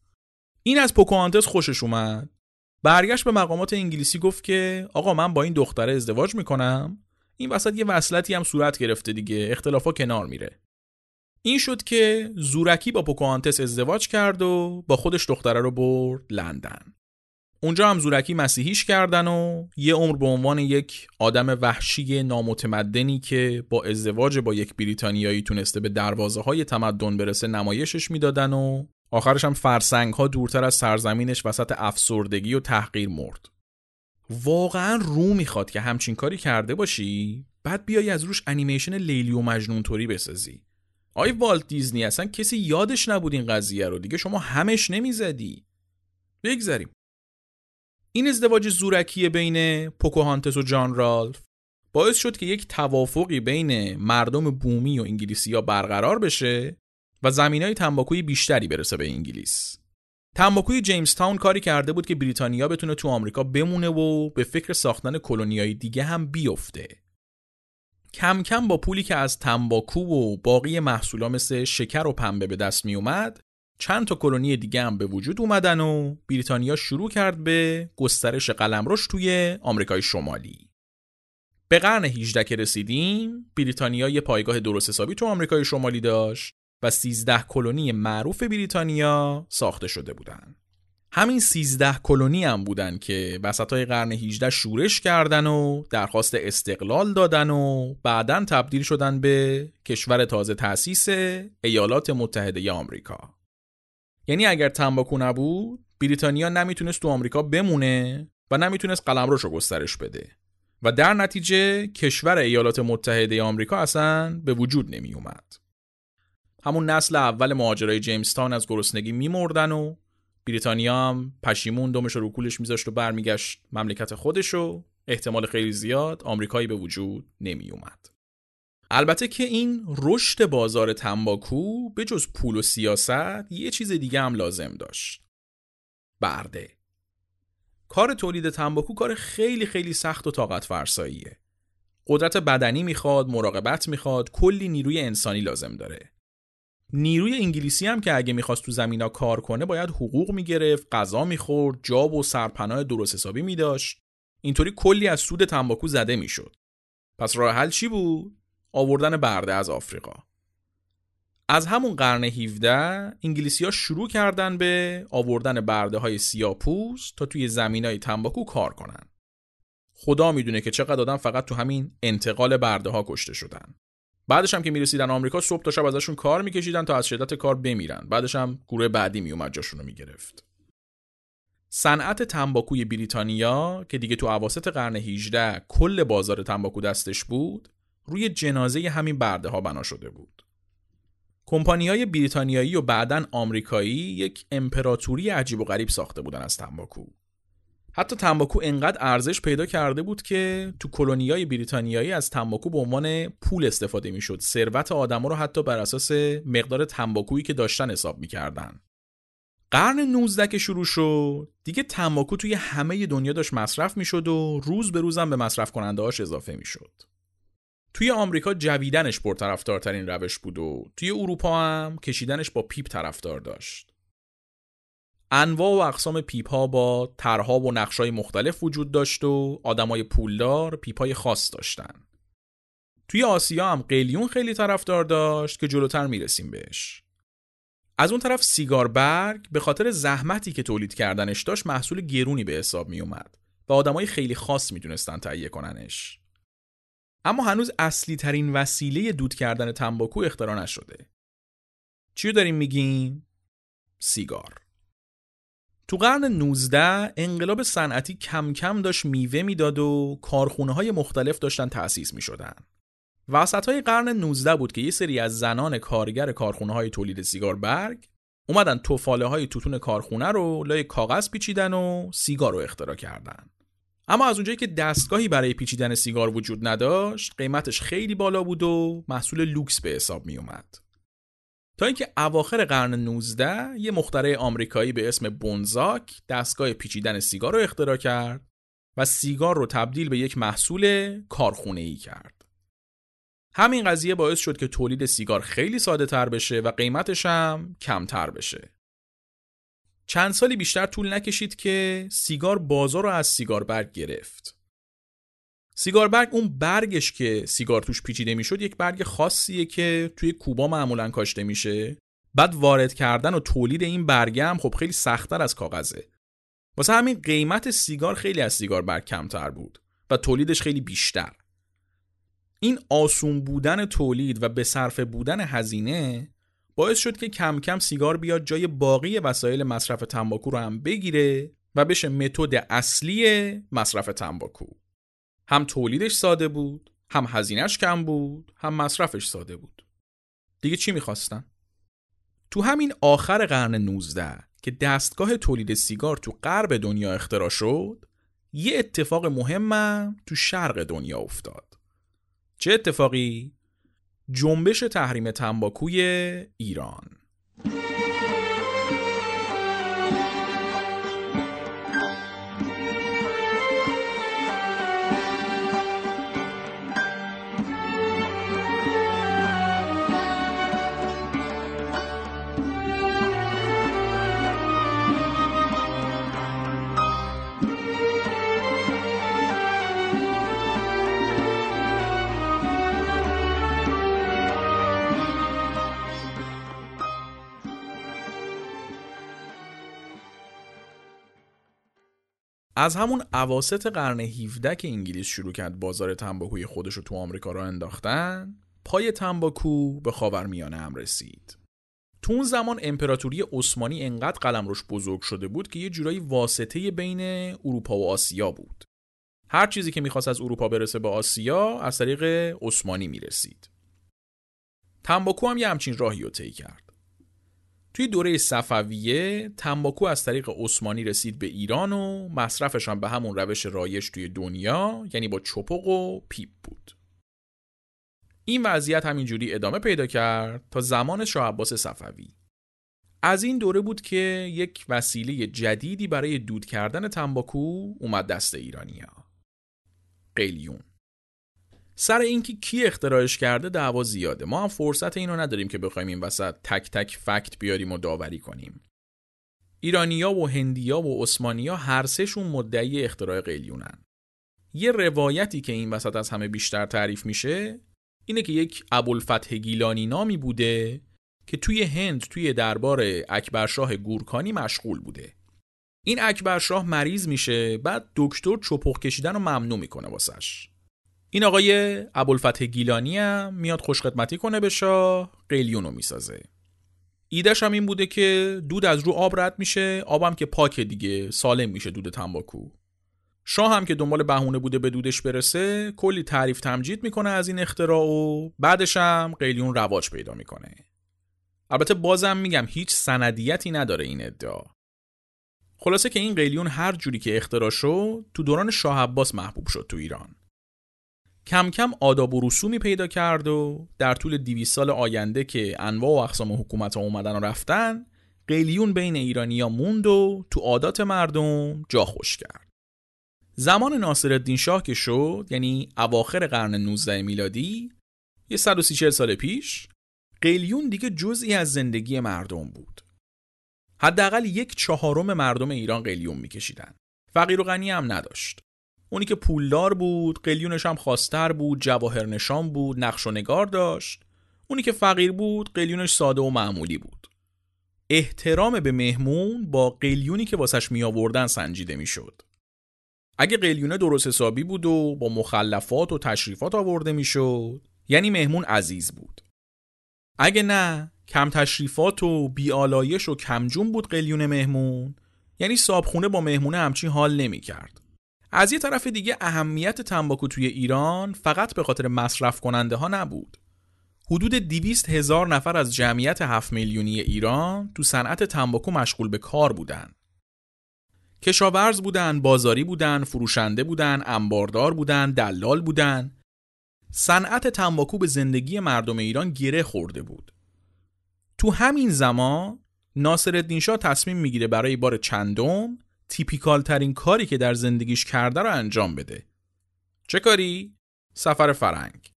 این از پوکوهانتس خوشش اومد. برگشت به مقامات انگلیسی گفت که آقا من با این دختره ازدواج می‌کنم. این وسط یه وصلتی هم صورت گرفته دیگه. اختلافا کنار میره. این شد که زورکی با پوکوانتس ازدواج کرد و با خودش دختره رو برد لندن. اونجا هم زورکی مسیحیش کردن و یه عمر به عنوان یک آدم وحشی نامتمدنی که با ازدواج با یک بریتانیایی تونسته به دروازه های تمدن برسه نمایشش می‌دادن و آخرش هم فرسنگ ها دورتر از سرزمینش وسط افسردگی و تحقیر مرد. واقعا رو می‌خواد که همچین کاری کرده باشی؟ بعد بیای از روش انیمیشن لیلی و مجنون طوری بسازی. آی والت دیزنی اصلا کسی یادش نبود این قضیه رو. دیگه شما همش نمی‌زدی. بگذریم این ازدواج زورکی بین پوکوهانتس و جان رالف باعث شد که یک توافقی بین مردم بومی و انگلیسی ها برقرار بشه و زمین های تنباکوی بیشتری برسه به انگلیس. تنباکوی جیمز تاون کاری کرده بود که بریتانیا بتونه تو آمریکا بمونه و به فکر ساختن کلونیای دیگه هم بیفته. کم کم با پولی که از تنباکو و باقی محصولا مثل شکر و پنبه به دست می اومد چند تا کلونی دیگه هم به وجود اومدن و بریتانیا شروع کرد به گسترش قلمروش توی آمریکای شمالی. به قرن 18 که رسیدیم، بریتانیا یه پایگاه درست حسابی تو آمریکای شمالی داشت و 13 کلونی معروف بریتانیا ساخته شده بودن. همین 13 کلونی هم بودن که وسط های قرن 18 شورش کردن و درخواست استقلال دادن و بعدا تبدیل شدن به کشور تازه تأسیس ایالات متحده آمریکا. یعنی اگر تنباکو نبود بریتانیا نمی‌تونست تو آمریکا بمونه و نمی‌تونست قلمروش رو گسترش بده و در نتیجه کشور ایالات متحده آمریکا اصلا به وجود نمی اومد. همون نسل اول مهاجرای جیمستان از گرسنگی میمردن و بریتانیا هم پشیمون دمش رو کولش میذاشت و برمیگشت مملکت خودش و احتمال خیلی زیاد آمریکایی به وجود نمی اومد. البته که این رشد بازار تنباکو به جز پول و سیاست یه چیز دیگه هم لازم داشت. برده. کار تولید تنباکو کار خیلی خیلی سخت و طاقت فرساییه. قدرت بدنی می‌خواد، مراقبت می‌خواد، کلی نیروی انسانی لازم داره. نیروی انگلیسی هم که اگه می‌خواست تو زمینا کار کنه باید حقوق می‌گرفت، غذا می‌خورد، جاب و سرپناه درست حسابی میداشت. اینطوری کلی از سود تنباکو زده می‌شد. پس راه حل چی بود؟ آوردن برده از آفریقا از همون قرن 17 انگلیسی ها شروع کردن به آوردن برده های سیاپوس تا توی زمین های تنباکو کار کنن. خدا می‌دونه که چقدر آدم فقط تو همین انتقال برده ها کشته شدن. بعدش هم که می‌رسیدن آمریکا صبح تا شب ازشون کار میکشیدن تا از شدت کار بمیرن. بعدش هم گروه بعدی میومد جاشون رو می‌گرفت. صنعت تنباکوی بریتانیا که دیگه تو اواسط قرن 18 کل بازار تنباکو دستش بود روی جنازه همین برده ها بنا شده بود. کمپانی های بریتانیایی و بعدا آمریکایی یک امپراتوری عجیب و غریب ساخته بودن از تنباکو. حتی تنباکو انقدر ارزش پیدا کرده بود که تو کلونیای بریتانیایی از تنباکو به عنوان پول استفاده می‌شد. ثروت آدما رو حتی بر اساس مقدار تنباکویی که داشتن حساب می‌کردن. قرن 19 که شروع شد دیگه تنباکو توی همه دنیا داشت مصرف می‌شد و روز به روزم به مصرف کننده هاش اضافه می‌شد. توی آمریکا جویدنش پرطرفدارترین روش بود و توی اروپا هم کشیدنش با پیپ طرفدار داشت. انواع و اقسام پیپ با طرح‌ها و نقشای مختلف وجود داشت و آدمای پولدار پیپ های خاص داشتن. توی آسیا هم قلیون خیلی طرفدار داشت که جلوتر می‌رسیم بهش. از اون طرف سیگار برگ به خاطر زحمتی که تولید کردنش داشت محصول گرونی به حساب می اومد و آدمای خیلی خاص می‌تونستن تهیه کننش. اما هنوز اصلی ترین وسیله دود کردن تنباکو اختراع نشده. چی داریم میگیم؟ سیگار. تو قرن 19 انقلاب صنعتی کم کم داشت میوه می‌داد و کارخونه های مختلف داشتن تأسیس می شدن. وسط های قرن 19 بود که یه سری از زنان کارگر کارخونه های تولید سیگار برگ اومدن توفاله های توتون کارخونه رو لای کاغذ پیچیدن و سیگار رو اختراع کردن. اما از اونجایی که دستگاهی برای پیچیدن سیگار وجود نداشت قیمتش خیلی بالا بود و محصول لوکس به حساب می اومد. تا اینکه اواخر قرن 19 یه مخترع آمریکایی به اسم بونزاک دستگاه پیچیدن سیگار رو اختراع کرد و سیگار رو تبدیل به یک محصول کارخونه ای کرد. همین قضیه باعث شد که تولید سیگار خیلی ساده تر بشه و قیمتش هم کمتر بشه. چند سالی بیشتر طول نکشید که سیگار بازار رو از سیگار برگ گرفت. سیگار برگ اون برگش که سیگار توش پیچیده می‌شد یک برگ خاصیه که توی کوبا معمولا کاشته میشه. بعد وارد کردن و تولید این برگه هم خب خیلی سختتر از کاغذه. واسه همین قیمت سیگار خیلی از سیگار برگ کمتر بود و تولیدش خیلی بیشتر. این آسون بودن تولید و به صرف بودن هزینه باعث شد که کم کم سیگار بیاد جای باقی وسایل مصرف تنباکو رو هم بگیره و بشه متد اصلی مصرف تنباکو. هم تولیدش ساده بود هم هزینهش کم بود هم مصرفش ساده بود دیگه چی می‌خواستن؟ تو همین آخر قرن 19 که دستگاه تولید سیگار تو غرب دنیا اختراع شد یه اتفاق مهمم تو شرق دنیا افتاد چه اتفاقی؟ جنبش تحریم تنباکوی ایران از همون عواست قرن 17 که انگلیس شروع کرد بازار تنباکوی خودش رو تو آمریکا را انداختن پای تنباکو به خاورمیانه هم رسید. تو اون زمان امپراتوری عثمانی انقدر قلمروش بزرگ شده بود که یه جورایی واسطه بین اروپا و آسیا بود. هر چیزی که می‌خواست از اروپا برسه به آسیا از طریق عثمانی می‌رسید. تنباکو هم یه همچین راهی رو طی کرد. توی دوره صفویه تنباکو از طریق عثمانی رسید به ایران و مصرفش هم به همون روش رایج توی دنیا یعنی با چپق و پیپ بود. این وضعیت همینجوری ادامه پیدا کرد تا زمان شاه عباس صفوی. از این دوره بود که یک وسیله جدیدی برای دود کردن تنباکو اومد دست ایرانیا قلیون. سر اینکه کی اختراعش کرده دعوا زیاده. ما هم فرصت اینو نداریم که بخوایم این وسط تک تک فکت بیاریم و داوری کنیم. ایرانیا و هندیا و عثمانیا هر سهشون مدعی اختراع قلیونن. یه روایتی که این وسط از همه بیشتر تعریف میشه اینه که یک ابوالفتح گیلانی نامی بوده که توی هند توی دربار اکبرشاه گورکانی مشغول بوده. این اکبرشاه مریض میشه بعد دکتر چپخ کشیدن رو ممنوع می‌کنه واسش. این آقای ابوالفتح گیلانی هم میاد خوشخدمتی کنه به شاه قلیون رو می‌سازه. ایدهش هم این بوده که دود از رو آب رد میشه آبم که پاک دیگه سالم میشه دود تنباکو. شاه هم که دنبال بهونه بوده به دودش برسه کلی تعریف تمجید می‌کنه از این اختراع و بعدش هم قلیون رواج پیدا می‌کنه. البته بازم میگم هیچ سندیتی نداره این ادعا. خلاصه که این قلیون هر جوری که اختراع شد تو دوران شاه عباس محبوب شد تو ایران. کم کم آداب و رسومی پیدا کرد و در طول 200 سال آینده که انواع و اقسام حکومت ها اومدن و رفتن قلیون بین ایرانیا موند و تو عادات مردم جا خوش کرد. زمان ناصر شاه که شد یعنی اواخر قرن 19 میلادی یه 130 سال پیش قلیون دیگه جزئی از زندگی مردم بود. حداقل یک چهارم مردم ایران قلیون میکشیدن. فقیر و غنی هم نداشت. اونی که پولدار بود قلیونش هم خواستر بود جواهر نشان بود نقش و نگار داشت اونی که فقیر بود قلیونش ساده و معمولی بود احترام به مهمون با قلیونی که واسش می آوردن سنجیده می‌شد. اگه قلیونه درست حسابی بود و با مخلفات و تشریفات آورده می‌شد یعنی مهمون عزیز بود اگه نه کم تشریفات و بیالایش و کمجون بود قلیون مهمون یعنی صابخونه با مهمونه همچین حال نمی کرد. از یه طرف دیگه اهمیت تنباکو توی ایران فقط به خاطر مصرف کننده ها نبود. حدود 200 هزار نفر از جمعیت 7 میلیونی ایران تو صنعت تنباکو مشغول به کار بودن. کشاورز بودن، بازاری بودن، فروشنده بودن، انباردار بودن، دلال بودن. صنعت تنباکو به زندگی مردم ایران گره خورده بود. تو همین زمان ناصر شاه تصمیم می‌گیره برای بار چندم تیپیکال ترین کاری که در زندگیش کرده رو انجام بده. چه کاری؟ سفر فرنگ.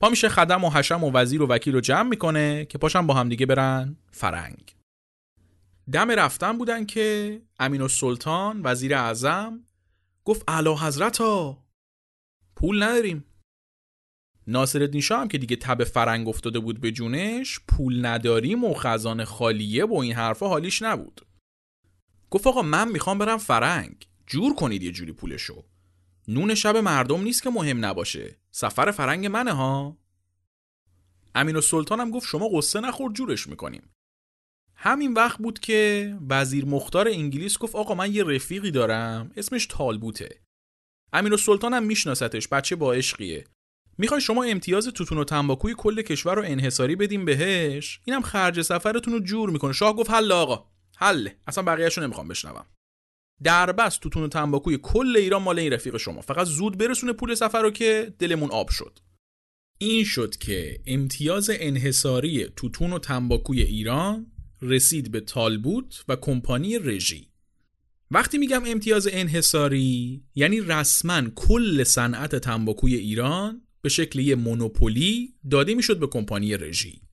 پا میشه خدم و حشم و وزیر و وکیل رو جمع می‌کنه که پاشم با همدیگه برن فرنگ. دم رفتن بودن که امین السلطان وزیر اعظم گفت اعلی حضرت ها پول نداریم ناصر شاه هم که دیگه تب فرنگ افتاده بود به جونش پول نداریم و خزانه خالیه و این حرفا حالیش نبود گفت آقا من می‌خوام برم فرنگ. جور کنید یه جوری پولشو. نون شب مردم نیست که مهم نباشه. سفر فرنگ منه ها. امین السلطان هم گفت شما قصه نخور جورش می‌کنیم. همین وقت بود که وزیر مختار انگلیس گفت آقا من یه رفیقی دارم اسمش تالبوته. امین السلطان هم میشناستش بچه با عشقیه. می‌خوای شما امتیاز توتون و تنباکوی کل کشور رو انحصاری بدیم بهش؟ اینم خرج سفرتون رو جور می‌کنه. شاه گفت حل آقا. حل. اصلا بقیه‌شو نمی‌خوام بشنوم. در بس توتون و تنباکوی کل ایران مال این رفیق شما. فقط زود برسونه پول سفر رو که دلمون آب شد. این شد که امتیاز انحصاری توتون و تنباکوی ایران رسید به تالبوت و کمپانی رژی. وقتی میگم امتیاز انحصاری یعنی رسما کل صنعت تنباکوی ایران به شکل یه مونوپولی داده می‌شد به کمپانی رژی.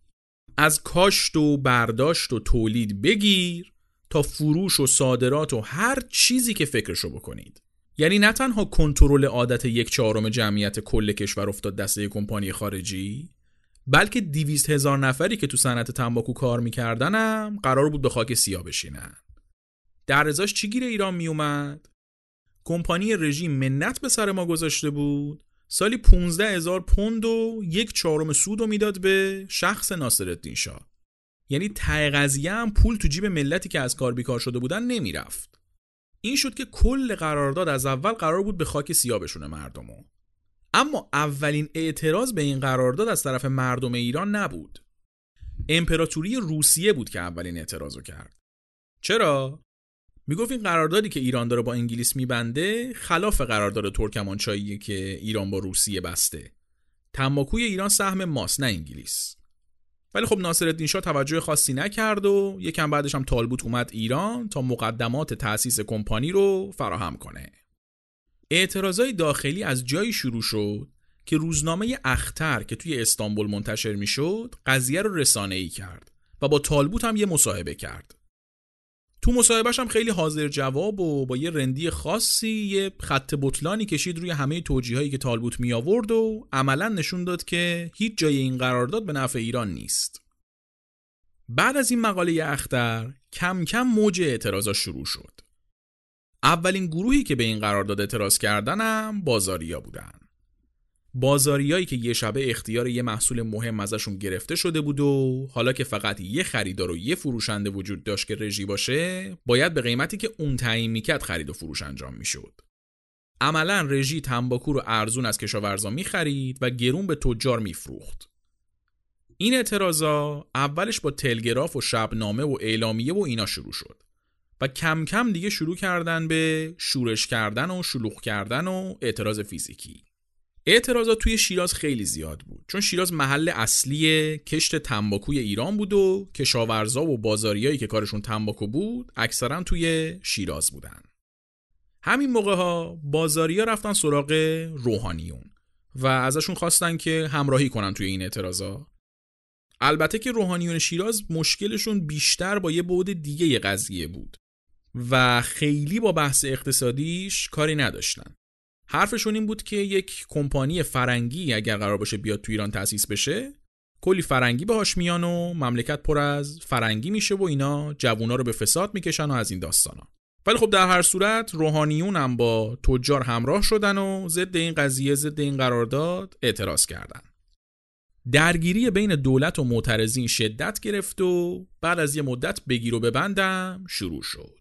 از کاشت و برداشت و تولید بگیر تا فروش و صادرات و هر چیزی که فکرشو بکنید. یعنی نه تنها کنترل عادت یک چهارم جمعیت کل کشور افتاد دسته کمپانی خارجی بلکه دیویست هزار نفری که تو صنعت تنباکو کار میکردنم قرار بود به خاک سیاه بشینن. در ازاش چی گیر ایران میومد؟ کمپانی رژیم منت به سر ما گذاشته بود؟ سالی 15 هزار پوند و یک چهارم سود رو می‌داد به شخص ناصرالدین شاه. یعنی ته قضیه هم پول تو جیب ملتی که از کار بیکار شده بودن نمی‌رفت. این شد که کل قرارداد از اول قرار بود به خاک سیاه بشونه مردمو اما اولین اعتراض به این قرارداد از طرف مردم ایران نبود. امپراتوری روسیه بود که اولین اعتراض کرد. چرا؟ می‌گفت این قراردادی که ایران داره با انگلیس میبنده خلاف قرارداد ترکمانچاییه که ایران با روسیه بسته. تنباکوی ایران سهم ماست نه انگلیس. ولی خب ناصرالدین شاه توجه خاصی نکرد و یکم بعدش هم تالبوت اومد ایران تا مقدمات تأسیس کمپانی رو فراهم کنه. اعتراضای داخلی از جایی شروع شد که روزنامه اختر که توی استانبول منتشر می‌شد قضیه رو رسانه ای کرد و با تالبوت هم یه مصاحبه کرد. تو مصاحبهش هم خیلی حاضر جواب و با یه رندی خاصی یه خط بطلانی کشید روی همه توجیهایی که تالبوت می آورد و عملا نشون داد که هیچ جای این قرارداد به نفع ایران نیست. بعد از این مقاله اختر کم کم موج اعتراضا شروع شد. اولین گروهی که به این قرارداد اعتراض کردنم بازاریا بودن. بازاریایی که یه شبه اختیار یه محصول مهم ازشون گرفته شده بود و حالا که فقط یه خریدار و یه فروشنده وجود داشت که رژی باشه باید به قیمتی که اون تعیین می‌کرد خرید و فروش انجام می‌شد. عملا رژی تنباکو رو ارزون از کشاورزا می‌خرید و گرون به تجار میفروخت. این اعتراضا اولش با تلگراف و شبنامه و اعلامیه و اینا شروع شد و کم کم دیگه شروع کردن به شورش کردن و شلوغ کردن و اعتراض فیزیکی. اعتراضات توی شیراز خیلی زیاد بود. چون شیراز محل اصلی کشت تنباکوی ایران بود و کشاورزا و بازاریایی که کارشون تنباکو بود اکثرا توی شیراز بودن. همین موقع ها بازاریا رفتن سراغ روحانیون و ازشون خواستن که همراهی کنن توی این اعتراضا. البته که روحانیون شیراز مشکلشون بیشتر با یه بعد دیگه قضیه بود و خیلی با بحث اقتصادیش کاری نداشتن. حرفشون این بود که یک کمپانی فرنگی اگر قرار باشه بیاد تو ایران تأسیس بشه کلی فرنگی باهاش میان و مملکت پر از فرنگی میشه و اینا جوونا رو به فساد می‌کشن و از این داستانا ولی خب در هر صورت روحانیون هم با تجار همراه شدن و ضد این قضیه ضد این قرارداد اعتراض کردن. درگیری بین دولت و معترضین شدت گرفت و بعد از یه مدت بگیر و ببندم شروع شد.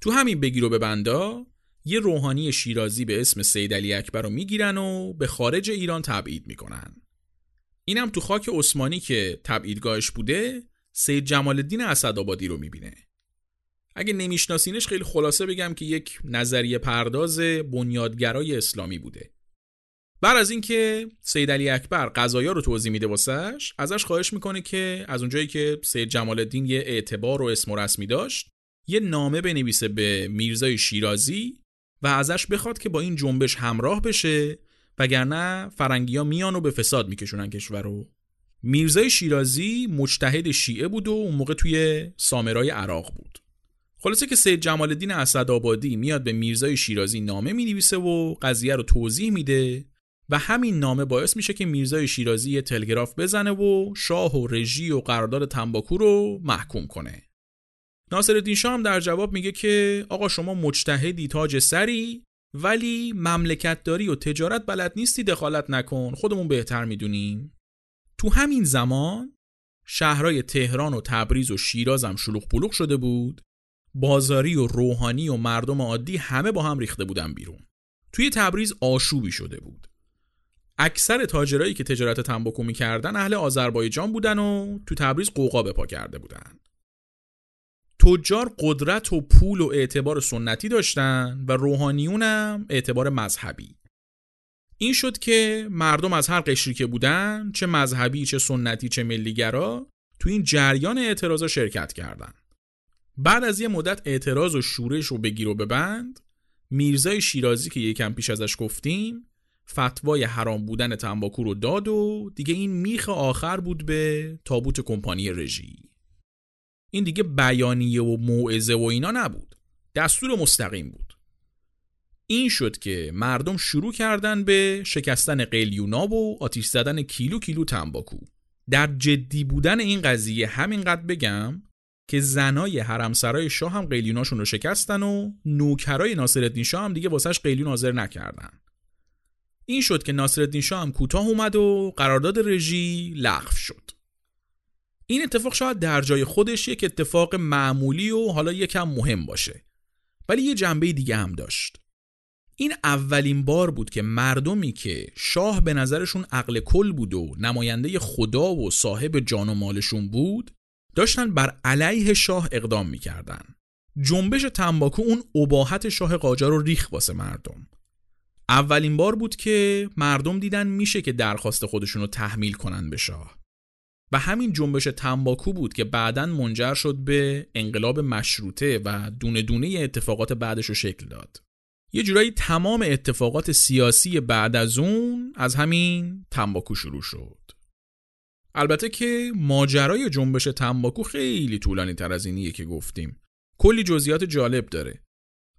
تو همین بگیر و ببندا یه روحانی شیرازی به اسم سید علی اکبر رو می‌گیرن و به خارج ایران تبعید می‌کنن. اینم تو خاک عثمانی که تبعیدگاهش بوده سید جمال الدین اسدآبادی رو می‌بینه. اگه نمیشناسینش خیلی خلاصه بگم که یک نظریه پرداز بنیادگرای اسلامی بوده. بعد از اینکه سید علی اکبر قضایا رو توضیح میده واسش ازش خواهش می‌کنه که از اونجایی که سید جمال الدین یه اعتبار و اسم و رسمی داشت یه نامه بنویسه به میرزای شیرازی و ازش بخواد که با این جنبش همراه بشه وگرنه فرنگیا میان و به فساد میکشونن کشور رو. میرزای شیرازی مجتهد شیعه بود و اون موقع توی سامرای عراق بود. خلاصه که سید جمال الدین اسدآبادی میاد به میرزای شیرازی نامه می‌نویسه و قضیه رو توضیح میده و همین نامه باعث میشه که میرزای شیرازی تلگراف بزنه و شاه و رژی و قرارداد تنباکو رو محکوم کنه. ناصر شاه هم در جواب میگه که آقا شما مجتهدی تاج سری ولی مملکت داری و تجارت بلد نیستی دخالت نکن خودمون بهتر می‌دونیم. تو همین زمان شهرهای تهران و تبریز و شیراز هم شلوغ پلوغ شده بود. بازاری و روحانی و مردم عادی همه با هم ریخته بودن بیرون. توی تبریز آشوبی شده بود. اکثر تاجرایی که تجارت تنباکو می‌کردن اهل آذربایجان بودن و تو تبریز قوقا بپا کرده بودن. تجار قدرت و پول و اعتبار سنتی داشتن و روحانیونم اعتبار مذهبی این شد که مردم از هر قشری که بودن چه مذهبی چه سنتی چه ملیگرا تو این جریان اعتراضا شرکت کردند. بعد از یه مدت اعتراض و شورش و بگیر و ببند میرزای شیرازی که یکم پیش ازش گفتیم فتوای حرام بودن تنباکو رو داد و دیگه این میخ آخر بود به تابوت کمپانی رژی این دیگه بیانیه و موعظه و اینا نبود. دستور مستقیم بود. این شد که مردم شروع کردن به شکستن قلیونا و آتیش زدن کیلو کیلو تنباکو. در جدی بودن این قضیه همینقدر بگم که زنای حرمسرای شاه هم قیلیوناشون رو شکستن و نوکرای ناصرالدین شاه هم دیگه واسش قیلیون حاضر نکردن. این شد که ناصرالدین شاه هم کوتاه اومد و قرارداد رژی لغو شد. این اتفاق شاید در جای خودش یک اتفاق معمولی و حالا یکم مهم باشه. ولی یه جنبه دیگه هم داشت. این اولین بار بود که مردمی که شاه به نظرشون عقل کل بود و نماینده خدا و صاحب جان و مالشون بود داشتن بر علیه شاه اقدام می‌کردن. جنبش تنباکو اون اباحت شاه قاجار رو ریخ واسه مردم. اولین بار بود که مردم دیدن میشه که درخواست خودشون رو تحمیل کنن به شاه. و همین جنبش تنباکو بود که بعدا منجر شد به انقلاب مشروطه و دونه دونه اتفاقات بعدش رو شکل داد. یه جورایی تمام اتفاقات سیاسی بعد از اون از همین تنباکو شروع شد. البته که ماجرای جنبش تنباکو خیلی طولانی تر از اینیه که گفتیم. کلی جزئیات جالب داره.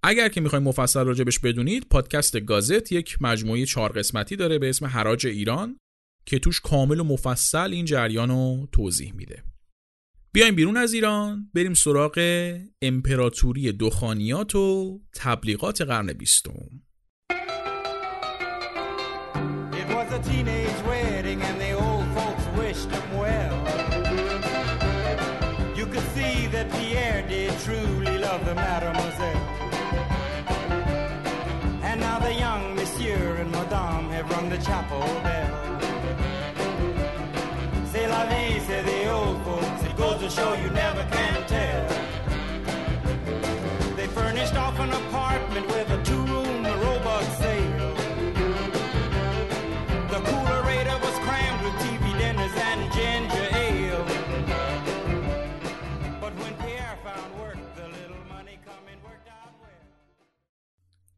اگر که می‌خوایم مفصل راجبش بدونید پادکست گازت یک مجموعه چهار قسمتی داره به اسم حراج ایران. که توش کامل و مفصل این جریان رو توضیح میده. بیایم بیرون از ایران بریم سراغ امپراتوری دخانیات و تبلیغات قرن بیستم. To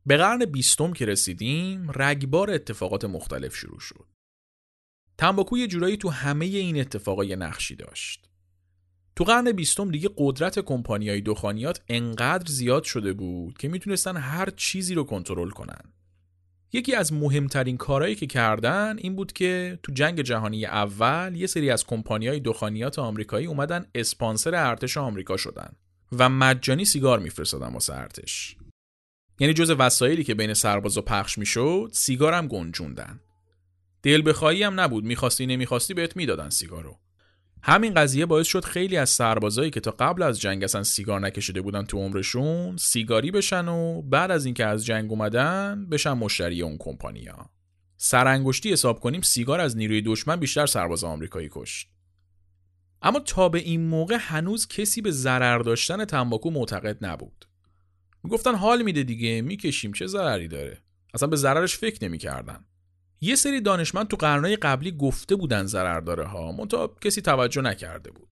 به قرن بیستم که رسیدیم رگبار اتفاقات مختلف شروع شد. تنباکو یه جورایی تو همه این اتفاقا یه نقشی داشت. تو قرن بیستم دیگه قدرت کمپانیای دخانیات انقدر زیاد شده بود که می‌تونستن هر چیزی رو کنترل کنن. یکی از مهمترین کارهایی که کردن این بود که تو جنگ جهانی اول یه سری از کمپانیای دخانیات آمریکایی اومدن اسپانسر ارتش آمریکا شدن و مجانی سیگار میفرستادن واسه ارتش. یعنی جز وسایلی که بین سربازا پخش می‌شد سیگار هم گنجوندن. دل بخواهی هم نبود می‌خواستی نمی‌خواستی بهت می‌دادن سیگارو. همین قضیه باعث شد خیلی از سربازایی که تا قبل از جنگ اصلا سیگار نکشیده بودن تو عمرشون سیگاری بشن و بعد از اینکه از جنگ اومدن بشن مشتری اون کمپانیا سرانگشتی حساب کنیم سیگار از نیروی دشمن بیشتر سرباز آمریکایی کشت اما تا به این موقع هنوز کسی به ضرر داشتن تنباکو معتقد نبود می‌گفتن حال میده دیگه می‌کشیم چه ضرری داره؟ اصلا به ضررش فکر نمی‌کردن. یه سری دانشمند تو قرنهای قبلی گفته بودن ضرر داره ها منتها کسی توجه نکرده بود.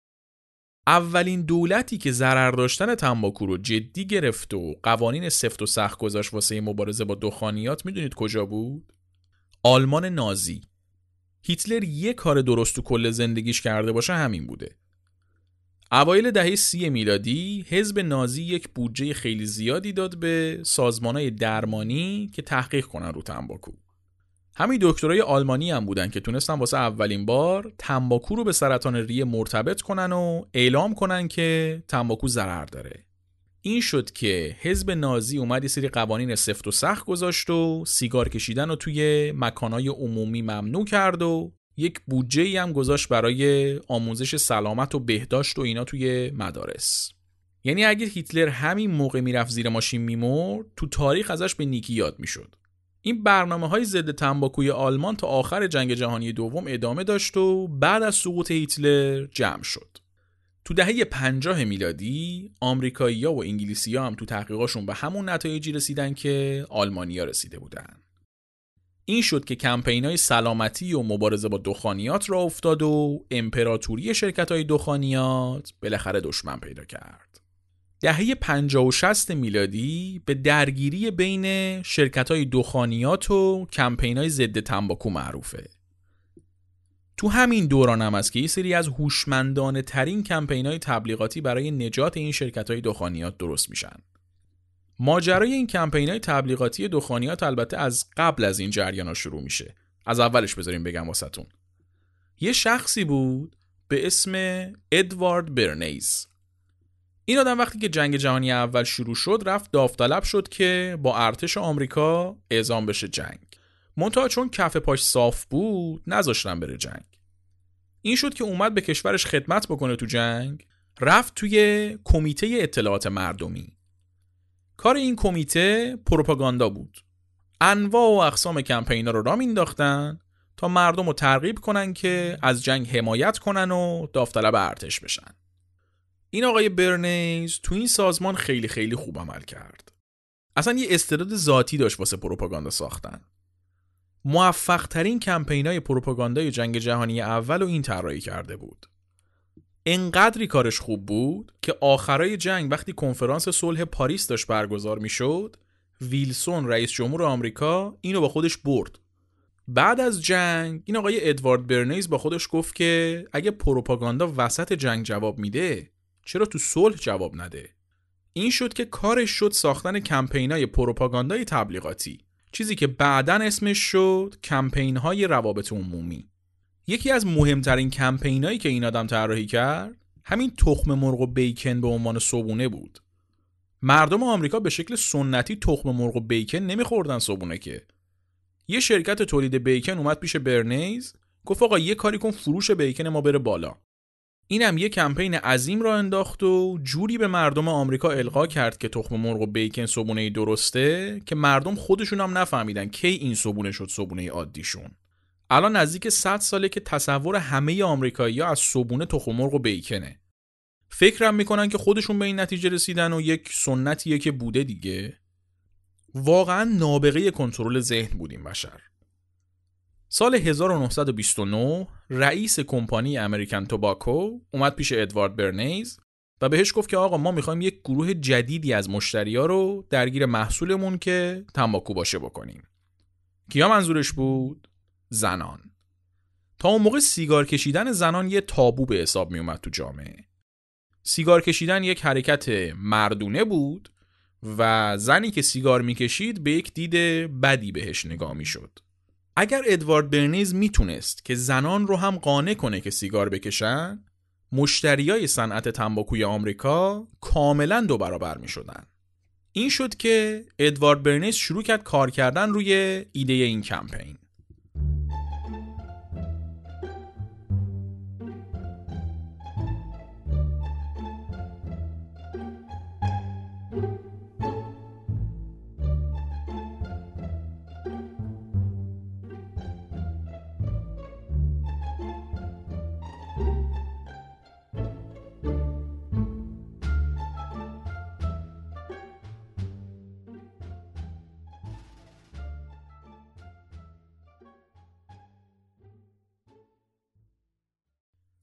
اولین دولتی که ضرر داشتن تنباکو رو جدی گرفت و قوانین سفت و سخت گذاشت واسه مبارزه با دخانیات می‌دونید کجا بود؟ آلمان نازی. هیتلر یه کار درست تو کل زندگیش کرده باشه همین بوده. اوایل دهه سی میلادی حزب نازی یک بودجه خیلی زیادی داد به سازمانهای درمانی که تحقیق کنن رو تنباکو. همین دکترای آلمانی هم بودن که تونستن واسه اولین بار تنباکو رو به سرطان ریه مرتبط کنن و اعلام کنن که تنباکو ضرر داره. این شد که حزب نازی اومد سری قوانین سفت و سخت گذاشت و سیگار کشیدن رو توی مکانهای عمومی ممنوع کرد و یک بودجه هم گذاشت برای آموزش سلامت و بهداشت و اینا توی مدارس یعنی اگر هیتلر همین موقع می‌رفت زیر ماشین میمرد تو تاریخ ازش به نیکی یاد می‌شد این برنامه های ضد تنباکوی آلمان تا آخر جنگ جهانی دوم ادامه داشت و بعد از سقوط هیتلر جمع شد. تو دهه 50 میلادی آمریکایی‌ها و انگلیسی‌ها هم تو تحقیقاشون به همون نتایجی رسیدن که آلمانیا رسیده بودن. این شد که کمپین های سلامتی و مبارزه با دخانیات را افتاد و امپراتوری شرکت های دخانیات بالاخره دشمن پیدا کرد. دهه 50 و 60 میلادی به درگیری بین شرکت های دخانیات و کمپین های ضد تنباکو معروفه. تو همین دوران هم است که یه سری از هوشمندانه ترین کمپین های تبلیغاتی برای نجات این شرکت های دخانیات درست میشن. ماجرای این کمپین های تبلیغاتی دخانیات البته از قبل از این جریان ها شروع میشه. از اولش بذاریم بگم واسهتون. یه شخصی بود به اسم ادوارد برنیز. این آدم وقتی که جنگ جهانی اول شروع شد رفت داوطلب شد که با ارتش آمریکا اعزام بشه جنگ. منتها چون کف پاش صاف بود نذاشتن بره جنگ. این شد که اومد به کشورش خدمت بکنه تو جنگ. رفت توی کمیته اطلاعات مردمی. کار این کمیته پروپاگاندا بود. انواع و اقسام کمپینا رو را مینداختن تا مردم رو ترغیب کنن که از جنگ حمایت کنن و داوطلب ارتش بشن. این آقای برنیز تو این سازمان خیلی خیلی خوب عمل کرد. اصلا یه استعداد ذاتی داشت واسه پروپاگاندا ساختن. موفق ترین کمپین های پروپاگاندای جنگ جهانی اول و این طراحی کرده بود. انقدری کارش خوب بود که آخرای جنگ وقتی کنفرانس صلح پاریس داشت برگزار می‌شد ویلسون رئیس جمهور آمریکا اینو با خودش برد. بعد از جنگ این آقای ادوارد برنیز با خودش گفت که اگه پروپاگاندا وسط جنگ جواب میده چرا تو صلح جواب نده؟ این شد که کارش شد ساختن کمپینای پروپاگاندای تبلیغاتی چیزی که بعدا اسمش شد کمپین های روابط عمومی. یکی از مهمترین کمپینایی که این آدم طراحی کرد همین تخم مرغ و بیکن به عنوان صبونه بود. مردم آمریکا به شکل سنتی تخم مرغ و بیکن نمیخوردن صبونه که. یه شرکت تولید بیکن اومد پیش برنیز گفت آقا یه کاری کن فروش بیکن ما بره بالا. اینم یه کمپین عظیم را انداخت و جوری به مردم آمریکا القا کرد که تخم مرغ و بیکن صبونه درسته که مردم خودشون هم نفهمیدن کی این صبونه شد صبونه عادیشون. الان نزدیک 100 ساله که تصور همه آمریکایی‌ها از صبونه تخم مرغ و بیکنه فکرم می‌کنن که خودشون به این نتیجه رسیدن و یک سنتیه که بوده دیگه واقعا نابغه کنترل ذهن بودیم بشر سال 1929 رئیس کمپانی امریکن توباکو اومد پیش ادوارد برنیز و بهش گفت که آقا ما می‌خوایم یک گروه جدیدی از مشتریا رو درگیر محصولمون که تنباکو باشه بکنیم. کیا منظورش بود؟ زنان. تا اون موقع سیگار کشیدن زنان یه تابو به حساب می اومد تو جامعه. سیگار کشیدن یک حرکت مردونه بود و زنی که سیگار می‌کشید به یک دید بدی بهش نگاه می‌شد. اگر ادوارد برنیز می‌تونست که زنان رو هم قانع کنه که سیگار بکشن مشتریای صنعت تنباکوی آمریکا کاملا دو برابر می شدن. این شد که ادوارد برنیز شروع کرد کار کردن روی ایده این کمپین.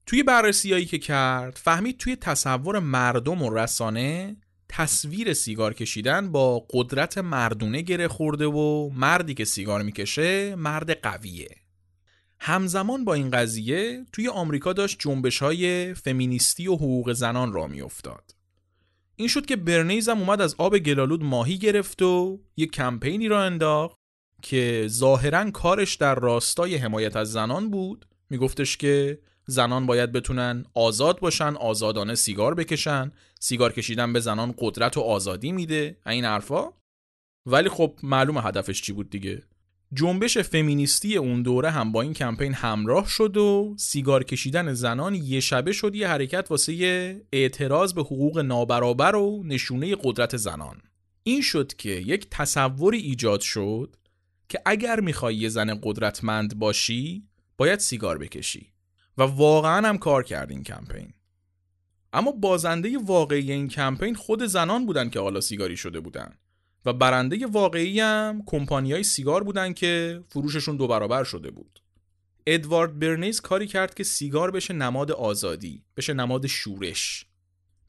توی بررسیایی که کرد فهمید توی تصور مردم و رسانه تصویر سیگار کشیدن با قدرت مردونه گره خورده و مردی که سیگار می‌کشه مرد قویه همزمان با این قضیه توی آمریکا داشت جنبش های فمینیستی و حقوق زنان را میافتاد. این شد که برنیز هم اومد از آب گلالود ماهی گرفت و یه کمپینی را انداخت که ظاهرا کارش در راستای حمایت از زنان بود میگفتش که زنان باید بتونن آزاد باشن آزادانه سیگار بکشن. سیگار کشیدن به زنان قدرت و آزادی میده این حرفا. ولی خب معلوم هدفش چی بود دیگه؟ جنبش فمینیستی اون دوره هم با این کمپین همراه شد و سیگار کشیدن زنان یه شبه شد یه حرکت واسه اعتراض به حقوق نابرابر و نشونه قدرت زنان. این شد که یک تصوری ایجاد شد که اگر می‌خوای زن قدرتمند باشی باید سیگار بکشی. و واقعا هم کار کرد این کمپین. اما بازنده واقعی این کمپین خود زنان بودن که حالا سیگاری شده بودن. و برنده واقعی هم های سیگار بودن که فروششون دو برابر شده بود. ادوارد برنیز کاری کرد که سیگار بشه نماد آزادی بشه نماد شورش.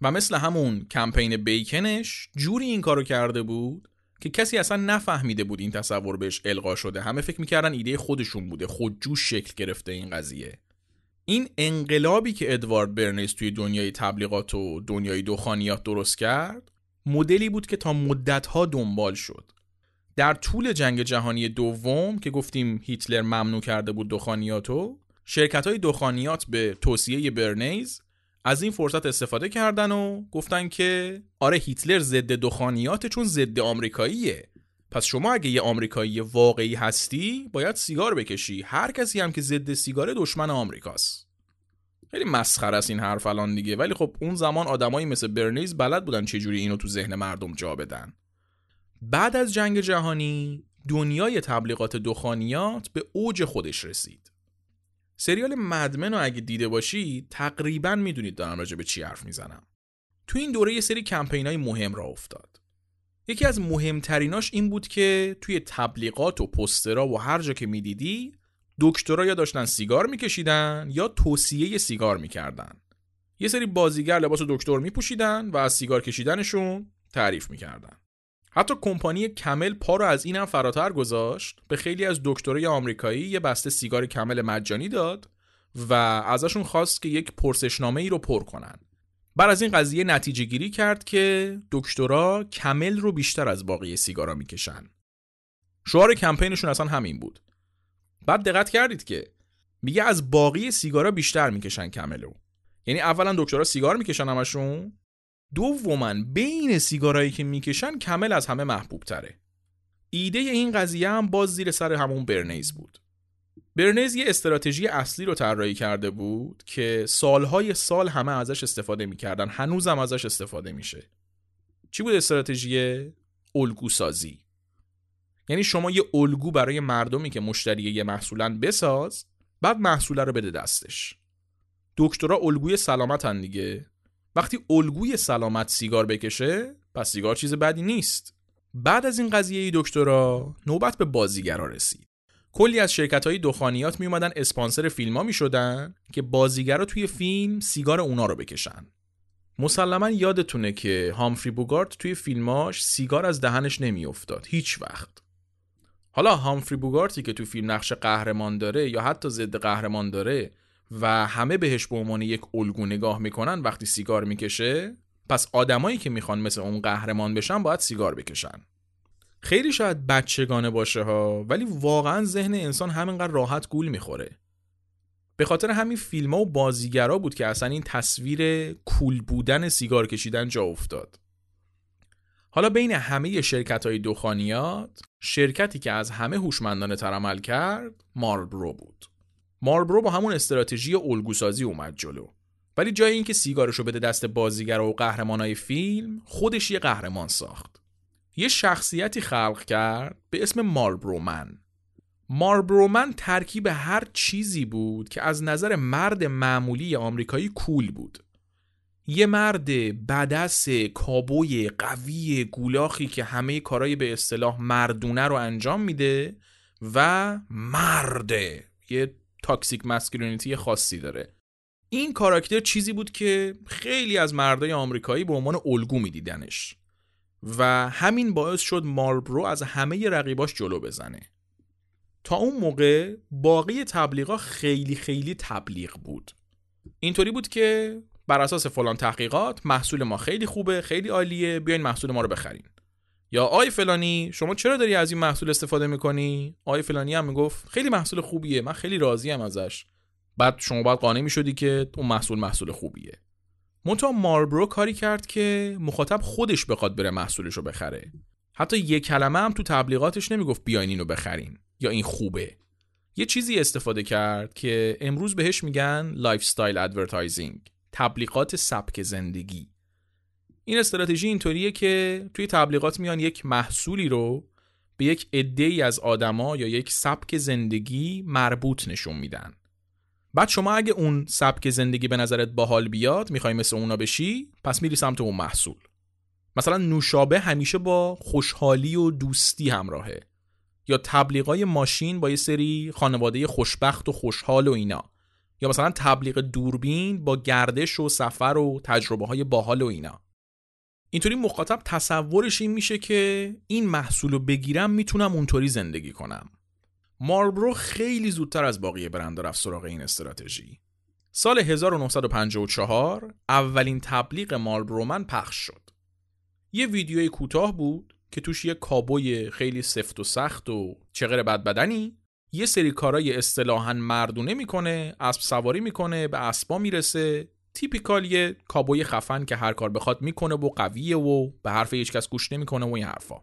و مثل همون کمپین بیکنش جوری این کارو کرده بود که کسی اصلا نفهمیده بود این تصور بهش القا شده. همه فکر می‌کردن ایده خودشون بوده. خودجوش شکل گرفته این قضیه. این انقلابی که ادوارد برنیس توی دنیای تبلیغات و دنیای دخانیات درست کرد مدلی بود که تا مدتها دنبال شد. در طول جنگ جهانی دوم که گفتیم هیتلر ممنوع کرده بود دخانیاتو شرکت های دخانیات به توصیه برنیز از این فرصت استفاده کردن و گفتن که آره هیتلر ضد دخانیات چون ضد آمریکاییه. پس شما اگه یه آمریکایی واقعی هستی باید سیگار بکشی. هر کسی هم که ضد سیگار دشمن آمریکاست. خیلی مسخره است این حرف الان دیگه. ولی خب اون زمان آدمایی مثل برنیز بلد بودن چجوری اینو تو ذهن مردم جا بدن. بعد از جنگ جهانی دنیای تبلیغات دخانیات به اوج خودش رسید. سریال مدمن رو اگه دیده باشی تقریبا می‌دونید دارم راجع به چی حرف می‌زنم. تو این دوره یه سری کمپین های مهم را افتاد. یکی از مهمتریناش این بود که توی تبلیغات و پسترا و هر جا که می‌دیدی دکترا یا داشتن سیگار میکشیدن یا توصیه سیگار می‌کردن. یه سری بازیگر لباس دکتر میپوشیدن و از سیگار کشیدنشون تعریف می‌کردن. حتی کمپانی کمل پا رو از اینم فراتر گذاشت به خیلی از دکترای آمریکایی یه بسته سیگار کمل مجانی داد و ازشون خواست که یک پرسشنامه ای رو پر کنن. بعد از این قضیه نتیجه گیری کرد که دکترا کمل رو بیشتر از باقی سیگارا می‌کشن. شعار کمپینشون اصلا همین بود. بعد دقت کردید که میگه از باقی سیگارا بیشتر می‌کشن کملو. یعنی اولا دکترا سیگار می‌کشن همشون. دوما بین سیگارایی که می‌کشن کمل از همه محبوب تره ایده این قضیه هم باز زیر سر همون برنیز بود. برنیز یه استراتژی اصلی رو طراحی کرده بود که سالهای سال همه ازش استفاده می‌کردن. هنوزم ازش استفاده میشه. چی بود استراتژی الگو سازی یعنی شما یه الگو برای مردمی که مشتری یه محصولن بساز بعد محصوله رو بده دستش. دکترا الگوی سلامتن دیگه. وقتی الگوی سلامت سیگار بکشه پس سیگار چیز بدی نیست. بعد از این قضیه دکترا نوبت به بازیگرا رسید. کلی از شرکت های دخانیات می اومدن اسپانسر فیلم ها می شدن که بازیگرا توی فیلم سیگار اونا رو بکشن. مسلما یادتونه که هامفری بوگارت توی فیلماش سیگار از دهنش نمیافتاد هیچ وقت. حالا هامفری بوگارتی که تو فیلم نقش قهرمان داره یا حتی ضد قهرمان داره و همه بهش به عنوان یک الگو نگاه می‌کنن وقتی سیگار می‌کشه پس آدمایی که می‌خوان مثل اون قهرمان بشن باید سیگار بکشن. خیلی شاید بچگانه باشه ها ولی واقعا ذهن انسان همینقدر راحت گول می‌خوره. به خاطر همین فیلم ها و بازیگرا بود که اصلا این تصویر کول بودن سیگار کشیدن جا افتاد. حالا بین همه شرکت های دخانیات شرکتی که از همه هوشمندانه تر عمل کرد مارلبرو بود. مارلبرو با همون استراتژی الگوسازی اومد جلو. ولی جای اینکه سیگارشو بده دست بازیگر و قهرمانای فیلم خودش یه قهرمان ساخت. یه شخصیتی خلق کرد به اسم مارلبرومن مارلبرومن ترکیب هر چیزی بود که از نظر مرد معمولی آمریکایی کول بود. یه مرد بدس کابوی قوی گولاخی که همه کارهای به اصطلاح مردونه رو انجام میده و مرده یه تاکسیک مسکولینیتی خاصی داره. این کاراکتر چیزی بود که خیلی از مردای آمریکایی به عنوان الگو میدیدنش. و همین باعث شد ماربرو از همه رقیباش جلو بزنه. تا اون موقع باقی تبلیغا خیلی خیلی تبلیغ بود. اینطوری بود که بر اساس فلان تحقیقات محصول ما خیلی خوبه خیلی عالیه بیاین محصول ما رو بخرین. یا آی فلانی شما چرا داری از این محصول استفاده می‌کنی؟ آی فلانی هم می‌گفت خیلی محصول خوبیه من خیلی راضیم ازش. بعد شما باید قانع می‌شدی که اون محصول محصول خوبیه. منتها مارلبرو کاری کرد که مخاطب خودش بخواد بره محصولش رو بخره. حتی یه کلمه هم تو تبلیغاتش نمی‌گفت بیاین اینو بخرین یا این خوبه. یه چیزی استفاده کرد که امروز بهش میگن lifestyle advertising تبلیغات سبک زندگی. این استراتژی اینطوریه که توی تبلیغات میان یک محصولی رو به یک عده از آدما یا یک سبک زندگی مربوط نشون میدن. بعد شما اگه اون سبک زندگی به نظرت باحال بیاد می‌خوای مثل اونا بشی پس میری سمت اون محصول. مثلا نوشابه همیشه با خوشحالی و دوستی همراهه. یا تبلیغای ماشین با یه سری خانواده خوشبخت و خوشحال و اینا. یا مثلا تبلیغ دوربین با گردش و سفر و تجربه های باحال و اینا. اینطوری مخاطب تصورش این میشه که این محصول رو بگیرم می‌تونم اونطوری زندگی کنم. ماربرو خیلی زودتر از باقی برند رفت سراغ این استراتژی. سال 1954 اولین تبلیغ مارلبرو من پخش شد. یه ویدیوی کوتاه بود که توش یه کابوی خیلی سفت و سخت و چغر بد بدنی یه سری کارای اصطلاحا مردونه می‌کنه اسب سواری می‌کنه به اسبا می‌رسه. تیپیکال یه کابوی خفن که هر کار بخواد می‌کنه و قویه و به حرف هیچکس گوش نمی‌کنه و این حرفا.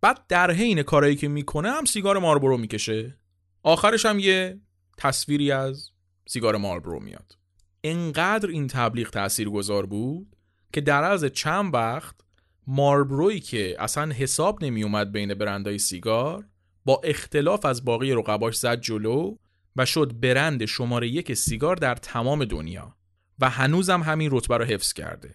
بعد در حین کارایی که می‌کنه هم سیگار ماربرو می‌کشه. آخرش هم یه تصویری از سیگار ماربرو میاد. انقدر این تبلیغ تأثیر گذار بود که در از چند وقت ماربروی که اصلا حساب نمی اومد بین برندهای سیگار با اختلاف از باقی رقباش زد جلو و شد برند شماره یک سیگار در تمام دنیا و هنوزم همین رتبه رو حفظ کرده.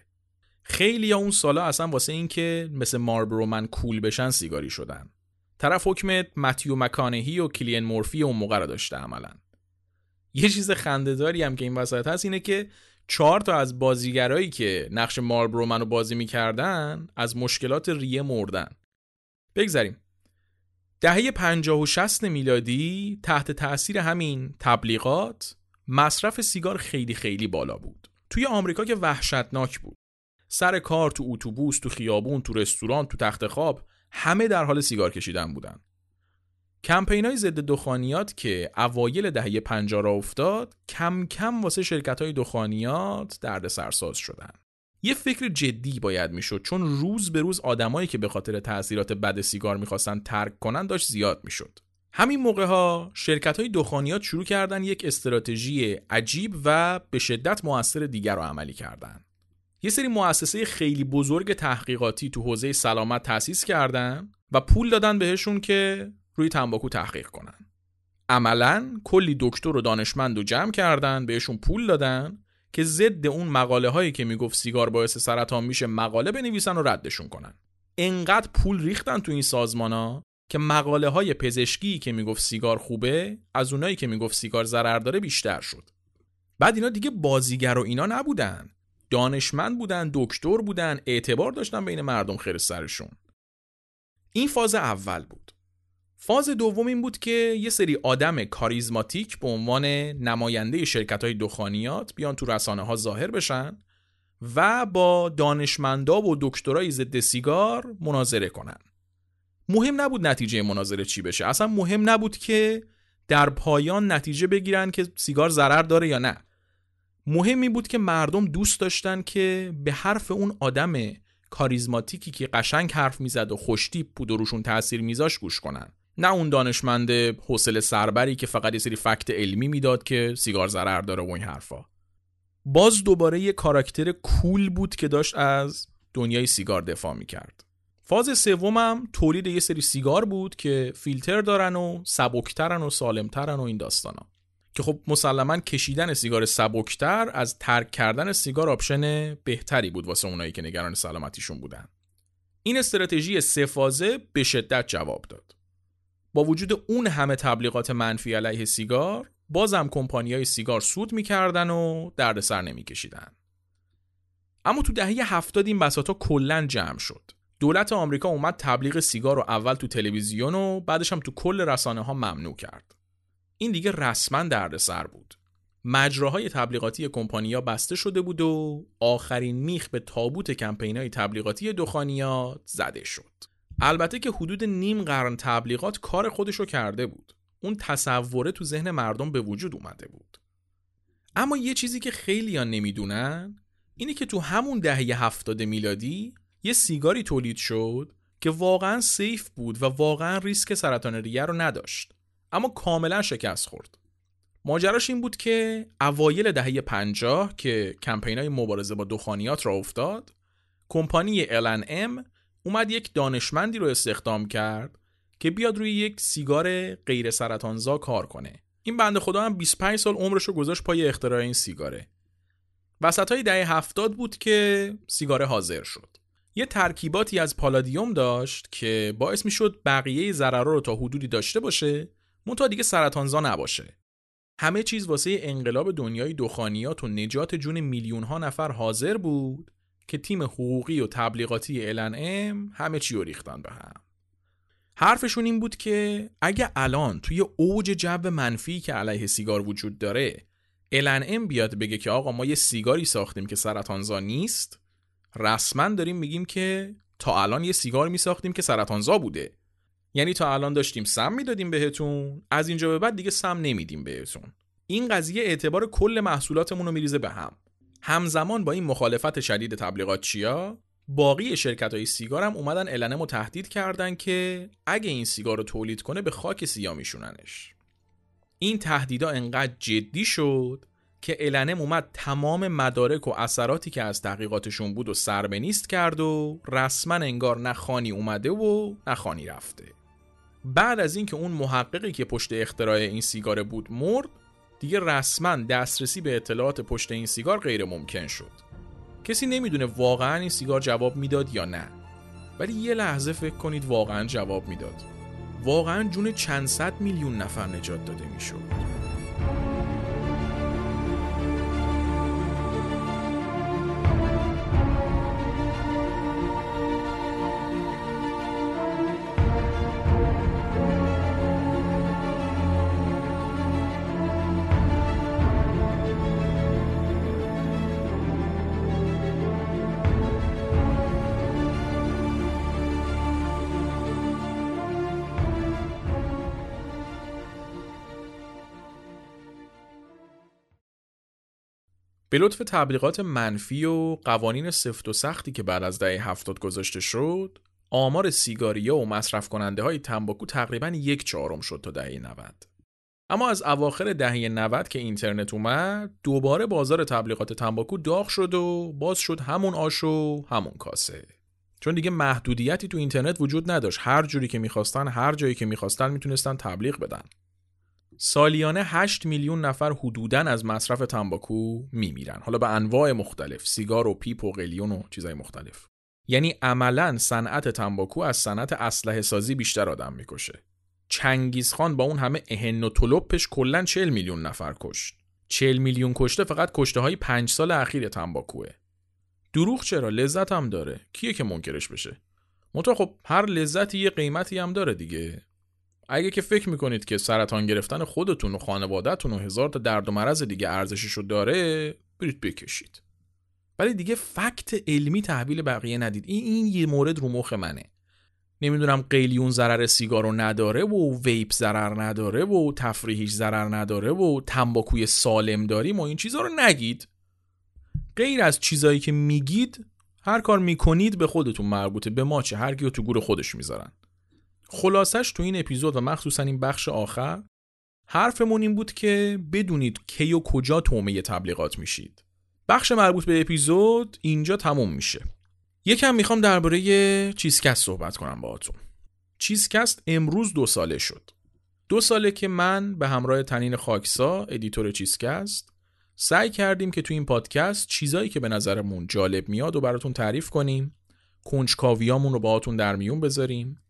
خیلی اون سالا اصلا واسه این که مثل ماربرو من کول بشن سیگاری شدن. طرف حکم متیو مکانهی و کلین مورفی اون موقع رو داشته عملا. یه چیز خندهداری هم که این وسط هست اینه که چهار تا از بازیگرایی که نقش ماربرو منو بازی می‌کردن از مشکلات ریه مردن. بگذریم دهه 50 و 60 میلادی تحت تأثیر همین تبلیغات مصرف سیگار خیلی خیلی بالا بود. توی آمریکا که وحشتناک بود. سر کار تو اتوبوس تو خیابون تو رستوران تو تخت خواب همه در حال سیگار کشیدن بودن. کمپین های ضد دخانیات که اوایل دهه 50 را افتاد کم کم واسه شرکت های دخانیات درد سرساز شدن. یه فکر جدی باید می‌شد چون روز به روز آدمایی که به خاطر تاثیرات بد سیگار می‌خواستن ترک کنن داشت زیاد می‌شد. همین موقع ها شرکت های دخانیات شروع کردن یک استراتژی عجیب و به شدت موثر دیگر رو عملی کردن. یه سری مؤسسه خیلی بزرگ تحقیقاتی تو حوزه سلامت تأسیس کردن و پول دادن بهشون که روی تنباکو تحقیق کنن. عملا کلی دکتر و دانشمند رو جمع کردن بهشون پول دادن که ضد اون مقاله هایی که می‌گفت سیگار باعث سرطان میشه مقاله بنویسن و ردشون کنن. انقدر پول ریختن تو این سازمان ها که مقاله های پزشکی که می‌گفت سیگار خوبه از اونایی که می‌گفت سیگار ضرر داره بیشتر شد. بعد اینا دیگه بازیگر و اینا نبودن. دانشمند بودن دکتر بودن اعتبار داشتن بین مردم خیر سرشون. این فاز اول بود. فاز دوم این بود که یه سری آدم کاریزماتیک به عنوان نماینده شرکت های دخانیات بیان تو رسانه ها ظاهر بشن و با دانشمندا و دکترای ضد سیگار مناظره کنن. مهم نبود نتیجه مناظره چی بشه. اصلا مهم نبود که در پایان نتیجه بگیرن که سیگار ضرر داره یا نه. مهمی بود که مردم دوست داشتن که به حرف اون آدم کاریزماتیکی که قشنگ حرف می‌زد و خوشتیپ بود و روشون تاثیر میذاش گوش کنن. نه اون دانشمند حوصله سربری که فقط یه سری فکت علمی می‌داد که سیگار ضرر داره و این حرفا. باز دوباره یه کاراکتر cool بود که داشت از دنیای سیگار دفاع می‌کرد. فاز سومم تولید یه سری سیگار بود که فیلتر دارن و سبکترن و سالمترن و این داستانا. که خب مسلما کشیدن سیگار سبکتر از ترک کردن سیگار option بهتری بود واسه اونایی که نگران سلامتیشون بودن. این استراتژی سه فازه به شدت جواب داد. با وجود اون همه تبلیغات منفی علیه سیگار بازم های سیگار سود می‌کردن و دردسر نمیکشیدن. اما تو دهه هفتاد این بساطا کلا جمع شد. دولت آمریکا اومد تبلیغ سیگار رو اول تو تلویزیون و بعدش هم تو کل رسانه ها ممنوع کرد. این دیگه رسما دردسر بود. مجراهای تبلیغاتی کمپانیا بسته شده بود و آخرین میخ به تابوت کمپینای تبلیغاتی دخانیات زده شد. البته که حدود نیم قرن تبلیغات کار خودشو کرده بود. اون تصوره تو ذهن مردم به وجود اومده بود. اما یه چیزی که خیلی ها نمی‌دونن اینه که تو همون دهه هفتاد میلادی یه سیگاری تولید شد که واقعا سیف بود و واقعا ریسک سرطان ریه رو نداشت. اما کاملا شکست خورد. ماجراش این بود که اوایل دهه 50 که کمپینای مبارزه با دخانیات را افتاد کمپانی LNM اومد یک دانشمندی رو استخدام کرد که بیاد روی یک سیگار غیر سرطانزا کار کنه. این بنده خدا هم 25 سال عمرش رو گذاشت پای اختراع این سیگاره. وسط های دهه هفتاد بود که سیگاره حاضر شد. یه ترکیباتی از پالادیوم داشت که باعث می شد بقیه ضررها رو تا حدودی داشته باشه منتها دیگه سرطانزا نباشه. همه چیز واسه انقلاب دنیای دخانیات و نجات جون میلیون ها نفر حاضر بود که تیم حقوقی و تبلیغاتی ام همه چی رو ریختن به هم. حرفشون این بود که اگه الان توی اوج جو منفی که علیه سیگار وجود داره ام بیاد بگه که آقا ما یه سیگاری ساختیم که سرطانزا نیست رسما داریم میگیم که تا الان یه سیگار میساختیم که سرطانزا بوده. یعنی تا الان داشتیم سم می‌دادیم بهتون از اینجا به بعد دیگه سم نمیدیم بهتون. این قضیه اعتبار کل محصولاتمون رو میریزه به هم. همزمان با این مخالفت شدید تبلیغات چیا باقی شرکت های سیگار هم اومدن النم تهدید کردن که اگه این سیگار رو تولید کنه به خاک سیا میشوننش. این تهدیدا انقدر جدی شد که النم اومد تمام مدارک و اثراتی که از تحقیقاتشون بود و سربنیست کرد و رسما انگار نه خانی اومده و نه خانی رفته. بعد از اینکه اون محققی که پشت اختراع این سیگار بود مرد دیگه رسما دسترسی به اطلاعات پشت این سیگار غیر ممکن شد. کسی نمی‌دونه واقعا این سیگار جواب می‌داد یا نه. ولی یه لحظه فکر کنید واقعا جواب می‌داد. واقعا جون چند صد میلیون نفر نجات داده می‌شد. به لطف تبلیغات منفی و قوانین سفت و سختی که بعد از دهه هفتاد گذاشته شد آمار سیگاریا و مصرف کننده های تنباکو تقریبا یک چهارم شد تا دهه 90 اما از اواخر دهه 90 که اینترنت اومد دوباره بازار تبلیغات تنباکو داغ شد و باز شد همون آش و همون کاسه. چون دیگه محدودیتی تو اینترنت وجود نداشت. هر جوری که می‌خواستن هر جایی که می‌خواستن می‌تونستن تبلیغ بدن. سالیانه 8 میلیون نفر حدوداً از مصرف تنباکو میمیرن. حالا به انواع مختلف سیگار و پیپ و قلیون و چیزای مختلف. یعنی عملا صنعت تنباکو از صنعت اسلحه سازی بیشتر آدم می‌کشه. چنگیز خان با اون همه اهن و طلبش کلا 40 میلیون نفر کشت. 40 میلیون کشته فقط کشته های 5 سال اخیر تنباکوه. دروغ چرا؟ لذت هم داره. کیه که منکرش بشه؟ منتها خب هر لذتی یه قیمتی هم داره دیگه. اگه که فکر می‌کنید که سرطان گرفتن خودتون و خانوادهتون و هزار تا درد و مرض دیگه ارزششو داره برید بکشید. ولی دیگه فکت علمی تحویل بقیه ندید. این این یه مورد رو مخ منه. نمی‌دونم قیلیون ضرر سیگار رو نداره و ویپ ضرر نداره و تفریحیش ضرر نداره و تنباکوی سالم داریم و این چیزها رو نگید. غیر از چیزایی که میگید هر کار می‌کنید به خودتون مربوطه. به ما چه؟ هر تو گور خودش می‌ذارن. خلاصش تو این اپیزود و مخصوصا این بخش آخر حرفمون این بود که بدونید کی و کجا طعمه تبلیغات میشید. بخش مربوط به اپیزود اینجا تموم میشه. یکم می‌خوام درباره چیزکست صحبت کنم باهاتون. چیزکست امروز دو ساله شد. دو ساله که من به همراه طنین خاکسا editor چیزکست سعی کردیم که تو این پادکست چیزایی که به نظرمون جالب میاد رو براتون تعریف کنیم کنجکاویامون رو باهاتون در میون بذاریم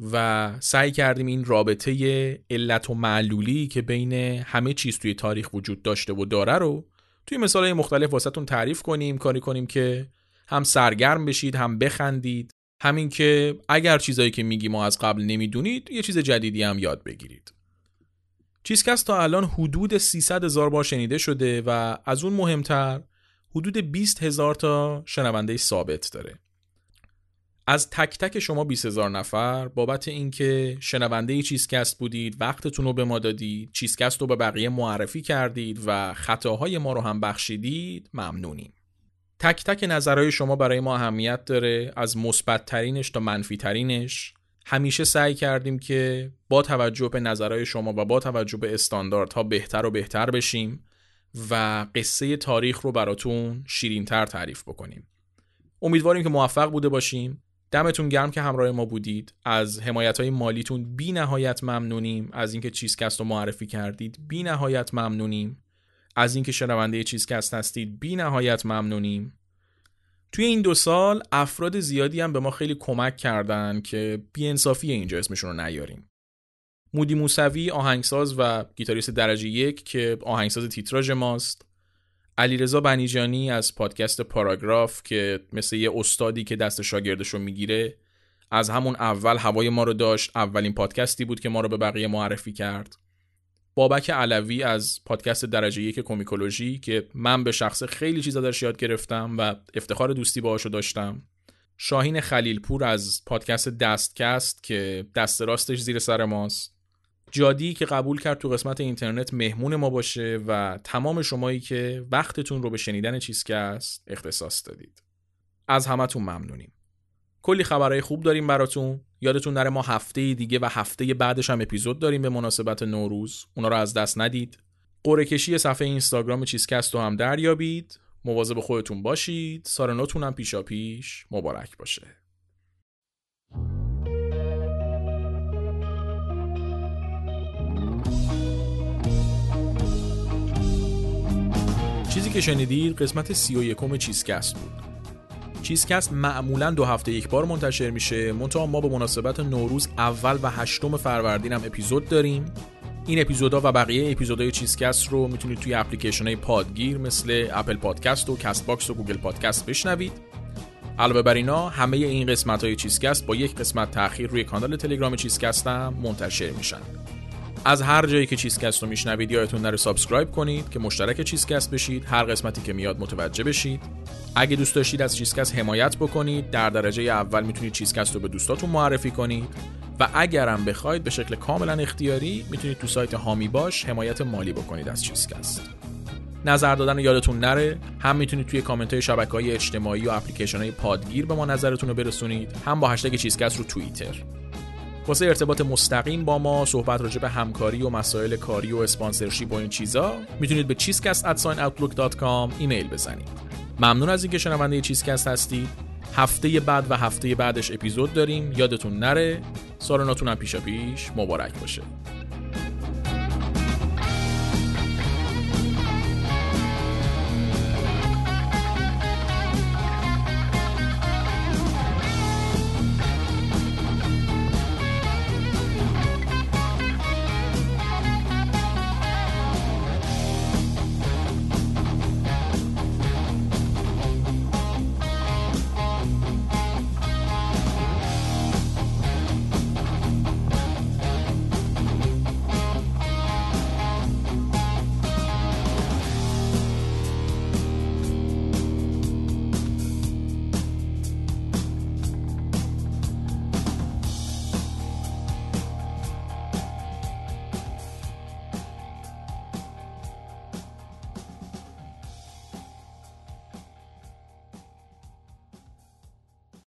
و سعی کردیم این رابطه علت و معلولی که بین همه چیز توی تاریخ وجود داشته و داره رو توی مثالهای مختلف واسهتون تعریف کنیم کاری کنیم که هم سرگرم بشید هم بخندید. همین که اگر چیزایی که میگی ما از قبل نمی‌دونید یه چیز جدیدی هم یاد بگیرید. چیزکست تا الان حدود 300 هزار بار شنیده شده و از اون مهمتر حدود 20 هزار تا شنونده ثابت داره. از تک تک شما 20 هزار نفر بابت اینکه شنونده چیزکست بودید وقتتون رو به ما دادید چیزکست رو به بقیه معرفی کردید و خطاهای ما رو هم بخشیدید ممنونیم. تک تک نظرهای شما برای ما اهمیت داره از مثبت ترینش تا منفی ترینش همیشه سعی کردیم که با توجه به نظرهای شما و با توجه به استانداردها بهتر و بهتر بشیم و قصه تاریخ رو براتون شیرینتر تعریف بکنیم. امیدواریم که موفق بوده باشیم. دمتون گرم که همراه ما بودید. از حمایت های مالیتون بی نهایت ممنونیم. از اینکه چیزکست رو معرفی کردید بی نهایت ممنونیم. از اینکه شنونده چیزکست هستید بی نهایت ممنونیم. توی این دو سال افراد زیادی هم به ما خیلی کمک کردن که انصافی اینجا اسمشون رو نیاریم. مودی موسوی آهنگساز و گیتاریست درجه یک که آهنگساز تیتراژ ماست. علیرضا بنیجانی از پادکست پاراگراف که مثل یه استادی که دست شاگردش می‌گیره از همون اول هوای ما رو داشت. اولین پادکستی بود که ما رو به بقیه معرفی کرد. بابک علوی از پادکست درجه یک کومیکولوژی که من به شخص خیلی چیزا درش یاد گرفتم و افتخار دوستی باهاشو داشتم. شاهین خلیلپور از پادکست دستکست که دست راستش زیر سر ماست. جادی که قبول کرد تو قسمت اینترنت مهمون ما باشه و تمام شمایی که وقتتون رو به شنیدن چیزکست اختصاص دادید. از همتون ممنونیم. کلی خبرهای خوب داریم براتون. یادتون نره ما هفته دیگه و هفته بعدش هم اپیزود داریم به مناسبت نوروز. اونا رو از دست ندید. قرعه کشی صفحه اینستاگرام چیزکست رو هم دریابید. مواظب خودتون باشید. سارناتون هم پیشا پیش مبارک باشه. چیزی که شنیدید قسمت سی و یکم چیزکست بود. چیزکست معمولا دو هفته یک بار منتشر میشه. منتها ما به مناسبت نوروز اول و هشتم فروردین هم اپیزود داریم. این اپیزودها و بقیه اپیزودهای چیزکست رو می‌تونید توی اپلیکیشن های پادگیر مثل اپل پادکست و کست باکس و گوگل پادکست بشنوید. علاوه بر اینا همه این قسمت های چیزکست با یک قسمت تاخیر روی کانال تلگرام چیزکست هم منتشر میشن. از هر جایی که چیزکست رو میشنوید یادتون نره subscribe کنید که مشترک چیزکست بشید هر قسمتی که میاد متوجه بشید. اگه دوست داشتید از چیزکست حمایت بکنید در درجه اول می‌تونید چیزکست رو به دوستاتون معرفی کنید. و اگرم بخواید به شکل کاملا اختیاری می‌تونید تو سایت حامی باش حمایت مالی بکنید از چیزکست. نظر دادن یادتون نره هم می‌تونید توی کامنت های شبکه های اجتماعی و اپلیکیشن های پادگیر به ما نظرتون رو برسونید هم با هشتگ چیزکست رو توییتر. واسه ارتباط مستقیم با ما صحبت راجع به همکاری و مسائل کاری و اسپانسرشیپ و این چیزا می‌تونید به cheesecast@outlook.com ایمیل بزنید. ممنون از اینکه شنونده چیزکست هستید. هفته بعد و هفته بعدش اپیزود داریم. یادتون نره. سال ناتون هم پیشا پیش مبارک باشه.